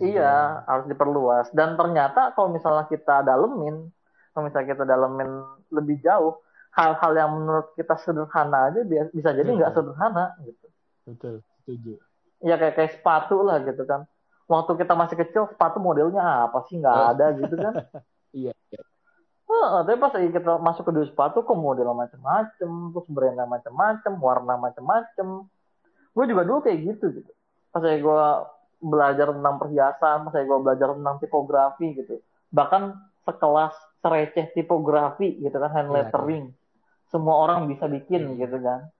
iya harus diperluas. Dan ternyata kalau misalnya kita dalemin kalau misalnya kita dalemin lebih jauh hal-hal yang menurut kita sederhana aja bisa jadi nggak sederhana gitu. Betul setuju. Ya kayak kayak sepatu lah gitu kan. Waktu kita masih kecil sepatu modelnya apa sih? Nggak oh. ada gitu kan. Iya, iya. Uh, tapi pas lagi kita masuk ke dunia sepatu kok model macam-macam terus brand macam-macam warna macam-macam gue juga dulu kayak gitu gitu. Pas gue belajar tentang perhiasan lagi gue belajar tentang tipografi gitu bahkan sekelas sereceh tipografi gitu kan hand iya, lettering iya, semua orang bisa bikin iya. gitu kan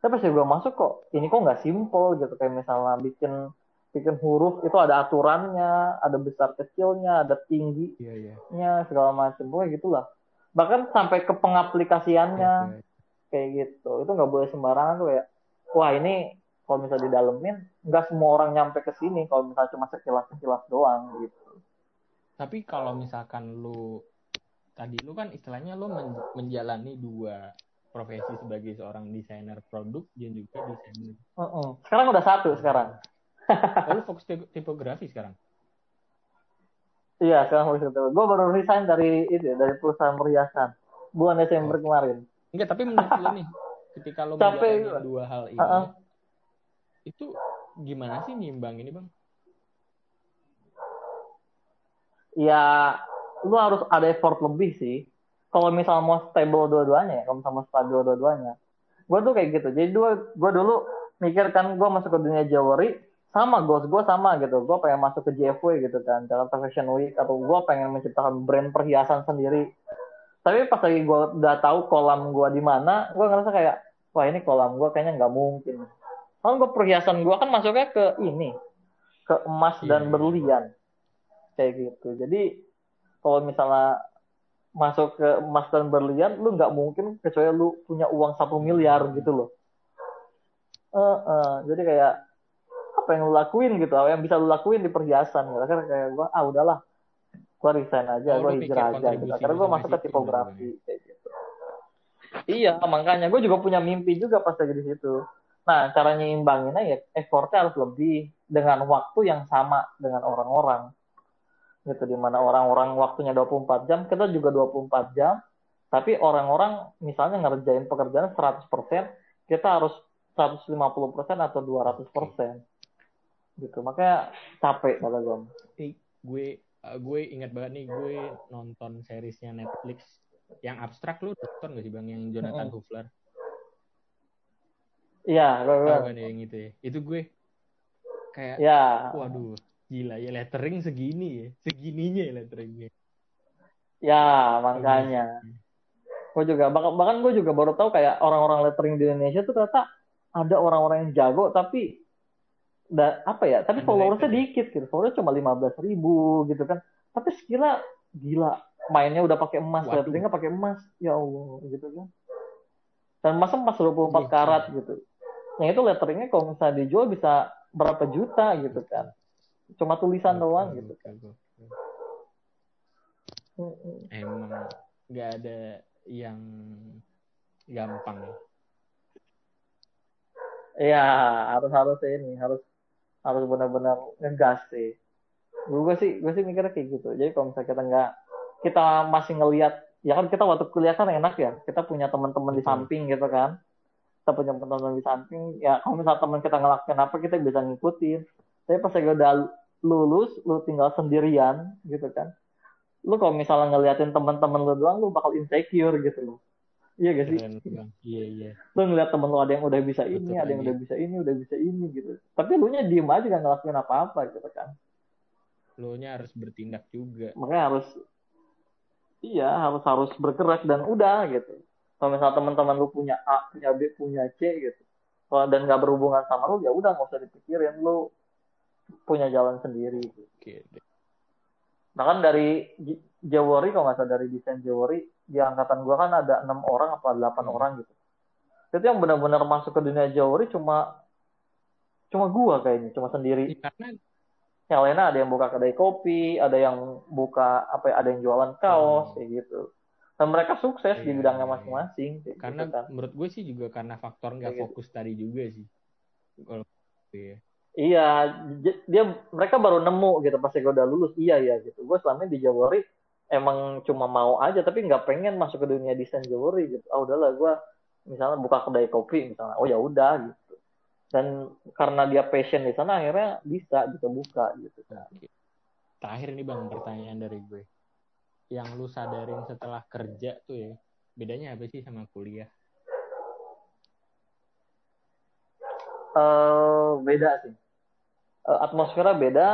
tapi pas gue masuk kok ini kok nggak simple gitu kayak misalnya bikin bikin huruf itu ada aturannya, ada besar kecilnya, ada tingginya, yeah, yeah. segala macam. Pokoknya gitulah. Bahkan sampai ke pengaplikasiannya yeah, yeah. kayak gitu. Itu nggak boleh sembarangan tuh ya. Wah ini kalau misalnya didalemin, nggak semua orang nyampe ke sini kalau misalnya cuma sekilas-sekilas doang gitu. Tapi kalau misalkan lu tadi lu kan istilahnya lu menjalani dua profesi sebagai seorang desainer produk dan juga desainer. Uh -uh. Sekarang udah satu sekarang oh, lu fokus tipografi sekarang? Iya, sekarang fokus tipografi. Gue baru resign dari itu, dari perusahaan perhiasan. Bulan Desember oh. kemarin. Enggak, tapi menurut lu nih, ketika lo menjalani dua hal ini, uh -uh. Itu gimana sih nimbang ini, Bang? Ya, lu harus ada effort lebih sih. Kalau misal mau stable dua-duanya ya, kalau misal mau stabil dua-duanya. Gue tuh kayak gitu. Jadi gue, gue dulu mikir kan gue masuk ke dunia jewelry, sama goals gue sama gitu gue pengen masuk ke JFW gitu kan Jakarta Fashion Week atau gue pengen menciptakan brand perhiasan sendiri tapi pas lagi gue udah tahu kolam gue di mana gue ngerasa kayak wah ini kolam gue kayaknya nggak mungkin kalau gue perhiasan gue kan masuknya ke ini ke emas dan iya. berlian. Kayak gitu. Jadi kalau misalnya masuk ke emas dan berlian lu nggak mungkin kecuali lu punya uang satu miliar gitu loh. Uh, uh, jadi kayak apa yang lu lakuin gitu apa yang bisa lu lakuin di perhiasan gitu. Kan kayak gue ah udahlah gue resign aja oh, gue hijrah aja gitu. karena gue masuk ke tipografi kayak gitu. Iya makanya gue juga punya mimpi juga pas lagi di situ nah caranya imbanginnya ya effortnya harus lebih dengan waktu yang sama dengan orang-orang. Gitu di mana orang-orang waktunya 24 jam kita juga 24 jam tapi orang-orang misalnya ngerjain pekerjaan 100% kita harus 150% atau 200% gitu makanya capek kata gue eh, gue uh, gue ingat banget nih gue nonton seriesnya Netflix yang abstrak lu nonton gak sih bang yang Jonathan mm -hmm. Hufler iya tahu kan yang itu ya. Itu gue kayak ya. waduh gila ya lettering segini ya segininya ya letteringnya. Ya makanya. Gue juga bahkan, bahkan gue juga baru tahu kayak orang-orang lettering di Indonesia tuh ternyata ada orang-orang yang jago tapi da, apa ya tapi followersnya dikit gitu. Followersnya cuma lima belas ribu gitu kan. Tapi skillnya gila mainnya udah pakai emas letteringnya pakai emas. Ya allah gitu kan. Dan masa emas 24 puluh empat karat gitu yang itu letteringnya kalau misalnya dijual bisa berapa juta gitu kan. Cuma tulisan doang gitu kan. emang nggak ada yang gampang ya? Harus harus ini harus harus benar-benar ngegas sih. Gue sih gue sih mikirnya kayak gitu. Jadi kalau misalnya kita nggak kita masih ngelihat ya kan kita waktu kuliah kan enak ya. Kita punya teman-teman di samping gitu kan kita punya teman-teman di samping ya kalau misalnya teman kita ngelakuin apa kita bisa ngikutin tapi pas lagi udah lulus lu tinggal sendirian gitu kan lu kalau misalnya ngeliatin teman-teman lu doang lu bakal insecure gitu loh Iya gak sih? Iya iya. Lu ngeliat temen lu ada yang udah bisa ini, Betul ada yang udah bisa ini, udah bisa ini gitu. Tapi lu nya diem aja gak ngelakuin apa-apa gitu kan. Lu nya harus bertindak juga. Makanya harus iya harus harus bergerak dan udah gitu. Kalau misalnya teman-teman lu punya A, punya B, punya C gitu. Kalau dan gak berhubungan sama lu ya udah nggak usah dipikirin lu punya jalan sendiri. Oke. Bahkan dari Jawori kalau nggak salah dari desain Jawori di angkatan gua kan ada enam orang apa delapan hmm. orang gitu itu yang benar-benar masuk ke dunia jawari cuma cuma gua kayaknya cuma sendiri ya, karena yang lainnya ada yang buka kedai kopi ada yang buka apa ya ada yang jualan kaos kayak gitu dan mereka sukses di Iya, bidangnya iya, iya. masing-masing kayak Karena gitu kan. menurut gue sih juga karena faktor nggak gitu. fokus tadi juga sih. Kalau iya. Iya, dia mereka baru nemu gitu pas gue udah lulus. Iya ya gitu. Gue selama di jewelry emang cuma mau aja tapi nggak pengen masuk ke dunia desain jewelry gitu. Ah udahlah gue misalnya buka kedai kopi misalnya. Oh ya udah gitu. Dan karena dia passion di sana akhirnya bisa gitu buka gitu kan. Oke. Terakhir nih bang pertanyaan dari gue. Yang lu sadarin setelah kerja tuh ya, bedanya apa sih sama kuliah? eh beda sih. Eh, atmosfernya beda,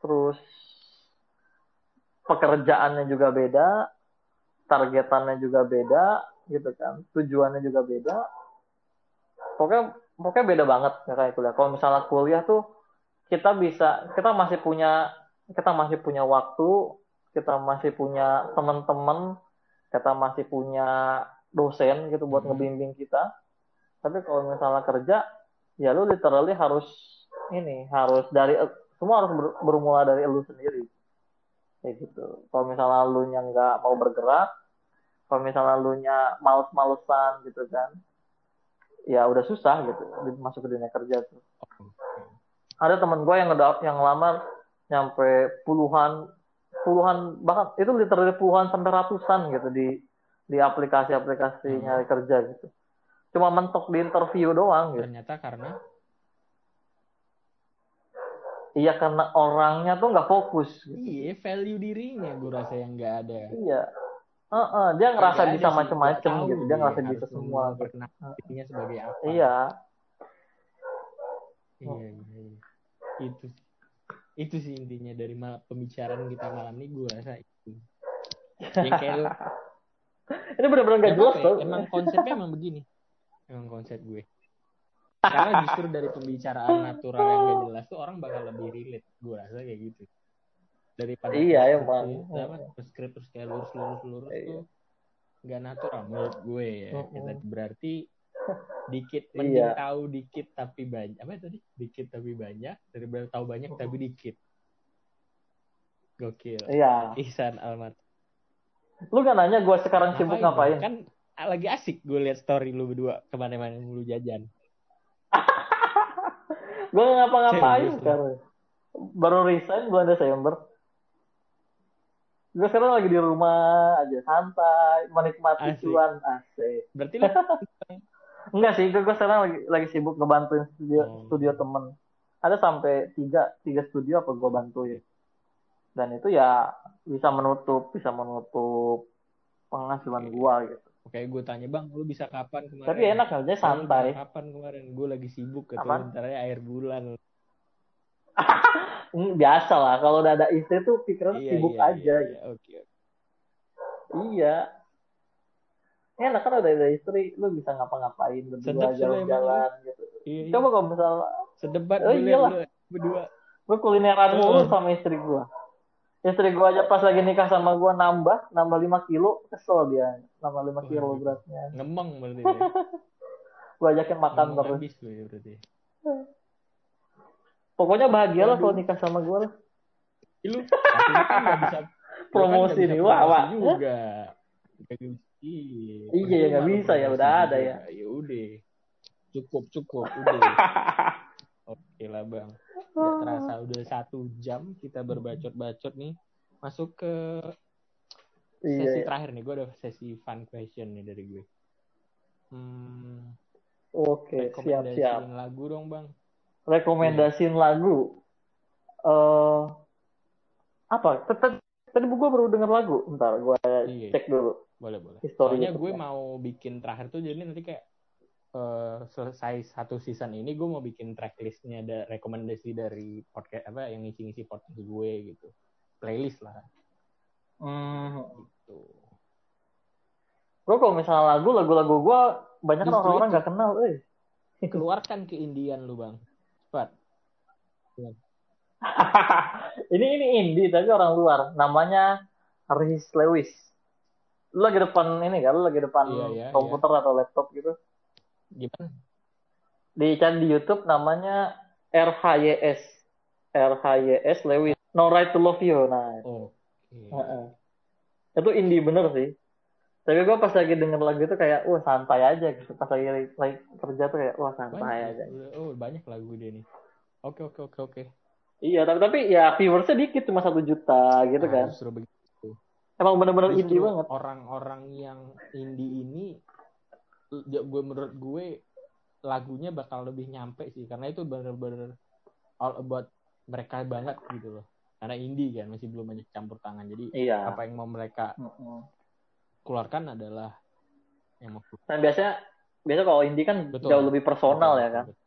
terus pekerjaannya juga beda, targetannya juga beda, gitu kan. Tujuannya juga beda. Pokoknya pokoknya beda banget ya kayak kuliah. Kalau misalnya kuliah tuh kita bisa, kita masih punya, kita masih punya waktu, kita masih punya teman-teman, kita masih punya dosen gitu buat Hmm. ngebimbing kita. Tapi kalau misalnya kerja, ya lu literally harus ini harus dari semua harus ber- bermula dari lu sendiri kayak gitu kalau misalnya lu nya nggak mau bergerak kalau misalnya lu nya males-malesan gitu kan ya udah susah gitu masuk ke dunia kerja tuh ada teman gue yang ngeda- yang lamar nyampe puluhan puluhan bahkan itu literally puluhan sampai ratusan gitu di di aplikasi-aplikasi Hmm. nyari kerja gitu cuma mentok di interview doang gitu Ternyata karena Iya karena orangnya tuh nggak fokus. Gitu. iya value dirinya gue rasa yang nggak ada. Iya. Heeh, dia ngerasa ada bisa macem-macem gitu. Dia ngerasa bisa semua. Gitu. memperkenalkan dirinya sebagai apa. Iya. Iya, iya, iya. Itu itu sih intinya dari mal- pembicaraan kita malam ini gue rasa itu. Yang kayak lu, Ini benar-benar Nggak jelas ya, Emang konsepnya emang begini. Emang konsep gue. Karena justru dari pembicaraan natural yang gak jelas tuh orang bakal lebih relate. Gue rasa kayak gitu. Daripada Iya, tuh, apa, script terus kayak lurus-lurus-lurus Iya. tuh gak natural menurut gue ya. Kita berarti dikit mending Iya. tahu dikit tapi banyak apa tadi dikit tapi banyak daripada tahu banyak tapi dikit gokil Iya. Ihsan Almat Lu gak nanya gue sekarang sibuk ngapain? kan lagi asik gue liat story lu berdua ke mana-mana mulu jajan Gue ngapa-ngapain lu? sekarang. Baru resign bulan Desember. Gue sekarang lagi di rumah aja santai, menikmati Asik. cuan asik. berarti lu Enggak sih, gue, gue sekarang lagi, lagi sibuk ngebantuin studio, Oh. studio temen. Ada sampai tiga, tiga studio apa gue bantuin. Dan itu ya bisa menutup, bisa menutup penghasilan gua gitu. Oke, gue tanya bang, lu bisa kapan kemarin? Tapi enak aja santai. Kapan kemarin? Gue lagi sibuk Apaan? ketemu bentar aja air bulan. Hmm, Biasa lah, kalau udah ada istri tuh pikiran Iya, sibuk iya, aja. iya, gitu. iya. Oke, oke. Iya. Enak kan udah ada istri, lu bisa ngapa-ngapain berdua jalan-jalan gitu. Iya, iya. Coba kalau misalnya Sedebat Oh, gue iyalah. berdua. gue kulineran mulu Hmm. sama istri gua. Istri gua aja pas lagi nikah sama gua nambah, nambah 5 kilo, kesel dia. Nambah 5 kilo Waduh. beratnya. Ngemeng berarti. ya. Gua ajakin makan Ngemeng terus. habis ya berarti. Pokoknya bahagia lah Waduh. kalau nikah sama gua lah. Lu, kan bisa Promosi kan nih, wah, wah. juga. Iya, Iya, ya, nggak lu bisa, ya, promosi udah ada juga. ya. Ya udah. Cukup, cukup, udah. Oke lah bang. Gak terasa udah satu jam kita berbacot-bacot nih. Masuk ke sesi iya. terakhir nih. Gue ada sesi fun question nih dari gue. Hmm, Oke, siap-siap. rekomendasiin lagu dong bang. Rekomendasiin lagu. Eh apa? Tadi tadi gua baru denger lagu. Ntar gua Iya. cek dulu. Boleh boleh. YouTube gue ya. mau bikin terakhir tuh jadi nanti kayak eh, selesai satu season ini gue mau bikin tracklistnya ada rekomendasi dari podcast apa yang ngisi-ngisi podcast gue gitu. Playlist lah Hmm. gitu. Bro, kalau misalnya lagu, lagu-lagu gua banyak kan orang-orang nggak kenal, eh. Keluarkan keindian lu bang. Cepat. ini ini indie tapi orang luar. Namanya Rhys Lewis. Lu lagi depan ini kan, lu lagi depan Iya, iya, komputer atau laptop gitu. Gimana? Di cari di YouTube namanya RHYS. R H Y S Lewis No Right to Love You nah Oh. Heeh. itu indie bener sih tapi gue pas lagi denger lagu itu kayak wah santai aja gitu pas lagi, lagi kerja tuh kayak wah santai Banyak, aja oh, banyak lagu dia nih. Oke oke oke oke. iya tapi tapi ya viewersnya dikit cuma satu juta gitu Nah, kan Justru begitu. Emang bener-bener indie banget Orang-orang yang indie ini, ya, gue menurut gue lagunya bakal lebih nyampe sih, karena itu bener-bener all about mereka banget gitu loh. Karena indie kan masih belum banyak campur tangan, jadi iya apa yang mau mereka keluarkan adalah yang mau nah biasanya biasa kalau indie kan Betul. jauh lebih personal Betul, ya kan betul.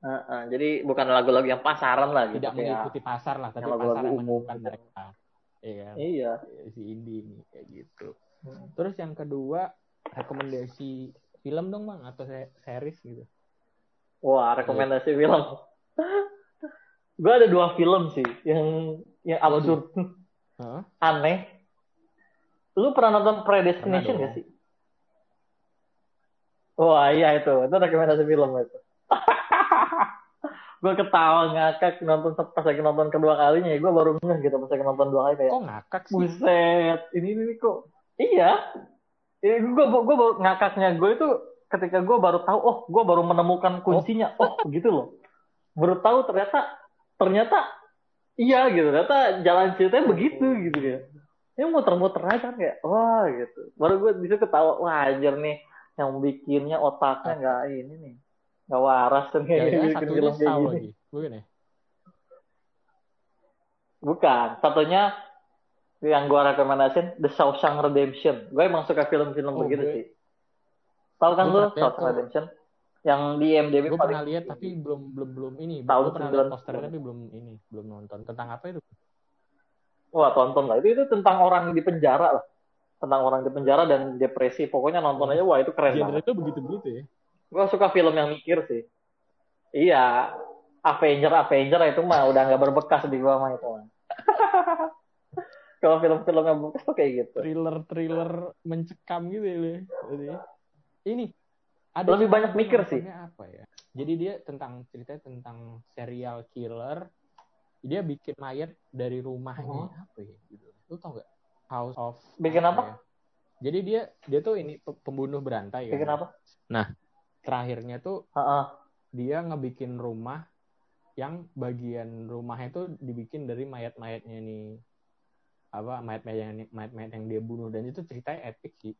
Heeh, jadi bukan lagu-lagu yang pasaran lah gitu Tidak mengikuti pasar lah, tapi yang lagu-lagu pasar yang gitu. mereka. Iya kan? iya Si indie ini kayak gitu. Mm. Terus yang kedua rekomendasi film dong bang atau se- series gitu. wah rekomendasi film gue ada dua film sih yang yang absurd Hah? aneh lu pernah nonton Predestination gak sih wah iya itu itu rekomendasi film itu gue ketawa ngakak nonton pas lagi nonton kedua kalinya ya gue baru ngeh gitu pas lagi nonton dua kali kayak Kok ngakak sih? buset ini ini kok iya. Gue gue ngakaknya gue itu ketika gue baru tahu oh gue baru menemukan kuncinya oh, begitu loh. Baru tahu ternyata ternyata iya gitu ternyata jalan ceritanya begitu gitu ya. Ini muter-muter aja kan kayak wah gitu. Baru gue bisa ketawa wah anjir nih yang bikinnya otaknya nggak ini nih nggak waras kan kayak bikin satunya tahu lagi. Bukan ya? Bukan, satunya yang gue rekomendasiin The Shawshank Redemption. Gue emang suka film-film Oh, begitu gue- sih. Tahu kan lu Shawshank. Redemption? Yang di IMDb Gue paling pernah lihat tapi belum belum belum ini. Tahun Gue pernah lihat 90. posternya tapi belum ini, belum nonton. Tentang apa itu? wah tonton lah. Itu itu tentang orang di penjara lah. Tentang orang di penjara dan depresi. Pokoknya nonton aja wah itu keren Genre banget. itu begitu-begitu ya. Gue suka film yang mikir sih. Iya, Avenger Avenger itu mah udah nggak berbekas di gua mah itu mah. Kalau film-film yang bekas tuh kayak gitu. Thriller-thriller mencekam gitu ya. Jadi, Ini ada Lebih banyak mikir sih. apa ya? Jadi dia tentang ceritanya tentang serial killer. Dia bikin mayat dari rumahnya Mhm. apa ya? Gitu. Lu tau gak? House of Bikin apa? ya? Jadi dia dia tuh ini pe- pembunuh berantai kan. Bikin apa? Terakhirnya tuh Heeh. dia ngebikin rumah yang bagian rumahnya tuh dibikin dari mayat-mayatnya nih. Apa mayat-mayat yang mayat-mayat yang dia bunuh. Dan itu ceritanya epic sih.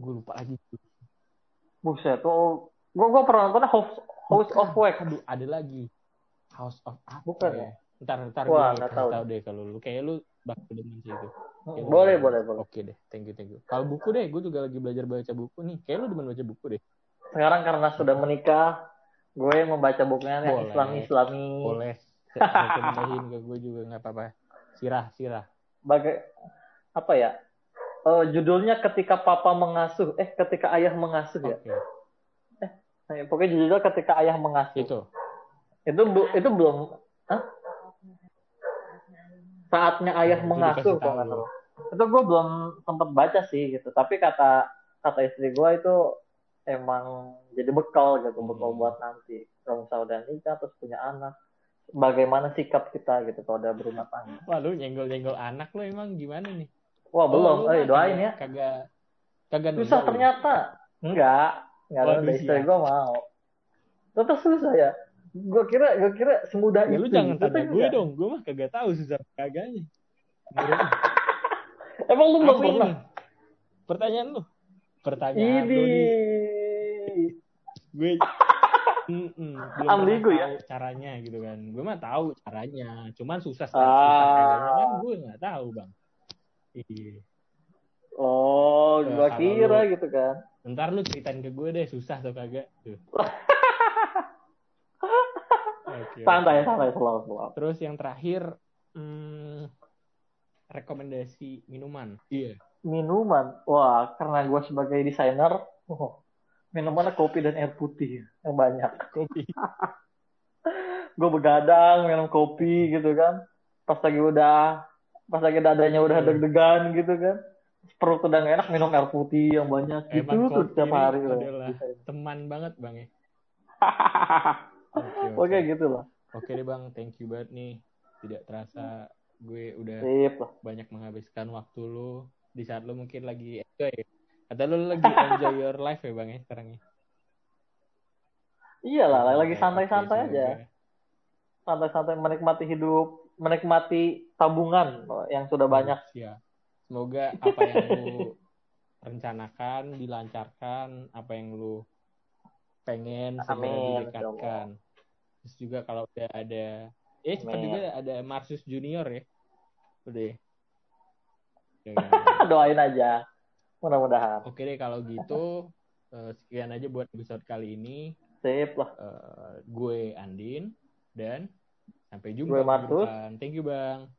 Gue lupa lagi. Buset, oh, gua gua pernah nonton House House of Wax. aduh ada lagi. House of apa Bukan. ya? ntar ntar Wah, gue tahu. tahu deh kalau lu. Kayak lu bakal sih itu. Lu Boleh, boleh, boleh. oke deh thank you thank you. Kalau buku deh gue juga lagi belajar baca buku nih. Kayak lu demen baca buku deh Sekarang karena sudah menikah, gue membaca bukunya yang Boleh. Islami-Islami. boleh rekomendasiin ke gue juga nggak apa-apa sirah sirah Bagai apa ya? Eh, judulnya ketika papa mengasuh, eh ketika ayah mengasuh ya. oke Eh, Pokoknya judulnya ketika ayah mengasuh. itu Itu bu- itu belum Hah? Saatnya ayah Nah, mengasuh nggak salah. Itu gue belum sempat baca sih gitu. Tapi kata kata istri gue itu emang jadi bekal gitu, bekal Hmm. buat nanti. Kalau misalnya udah nikah terus punya anak, bagaimana sikap kita gitu kalau udah berumah tangga. Wah lu nyenggol-nyenggol anak lu emang gimana nih? Wah belum, Oh, lu eh doain ya. Kagak kagak Susah nunda lu. ternyata. Enggak, enggak ada istri siap. gue mau. Tetap susah ya. Gue kira, gue kira semudah Ya itu. lu jangan tanya gue enggak. dong, gue mah kagak tahu susah kagaknya. Lu, Emang lu belum pernah? Pertanyaan lu. Pertanyaan lu Ini. nih. Gue Mm-mm, belum Ambigu ya? caranya gitu kan. Gue mah tahu caranya, cuman susah Ah. susah kan gue nggak tahu bang. Iya. Oh, gua kalau kira lu- gitu kan. Ntar lu ceritain ke gue deh susah atau kagak. Tuh. Oke, Santai, santai, slow, slow. Terus yang terakhir hmm, rekomendasi minuman. Iya. Minuman. Wah, karena gua sebagai desainer, oh, minumannya kopi dan air putih yang banyak. Kopi. Gue begadang minum kopi gitu kan. Pas lagi udah, pas lagi dadanya udah Hmm. deg-degan gitu kan. Perut udah gak enak minum air putih yang banyak gitu Emang tuh kopi tiap ini hari. loh. teman banget bang ya. Oke, Oke gitu lah. Oke deh bang, thank you banget nih. Tidak terasa gue udah Sip banyak menghabiskan waktu lu di saat lu mungkin lagi enjoy. Kata lu lagi enjoy your life ya bang ya sekarang ya. Iyalah, lagi santai-santai aja. semoga- Santai-santai menikmati hidup, menikmati tabungan yang sudah banyak. Ya. Semoga apa yang lu rencanakan dilancarkan, apa yang lu pengen segera Amin, ya didekatkan. Terus juga kalau udah ada, eh cepat juga ada Marsus Junior ya, udah. ya? Ya. Doain aja. Mudah-mudahan. Oke deh kalau gitu eh, sekian aja buat episode kali ini. Sip lah. Eh, gue Andin dan sampai jumpa Gue Martus. depan. Thank you bang.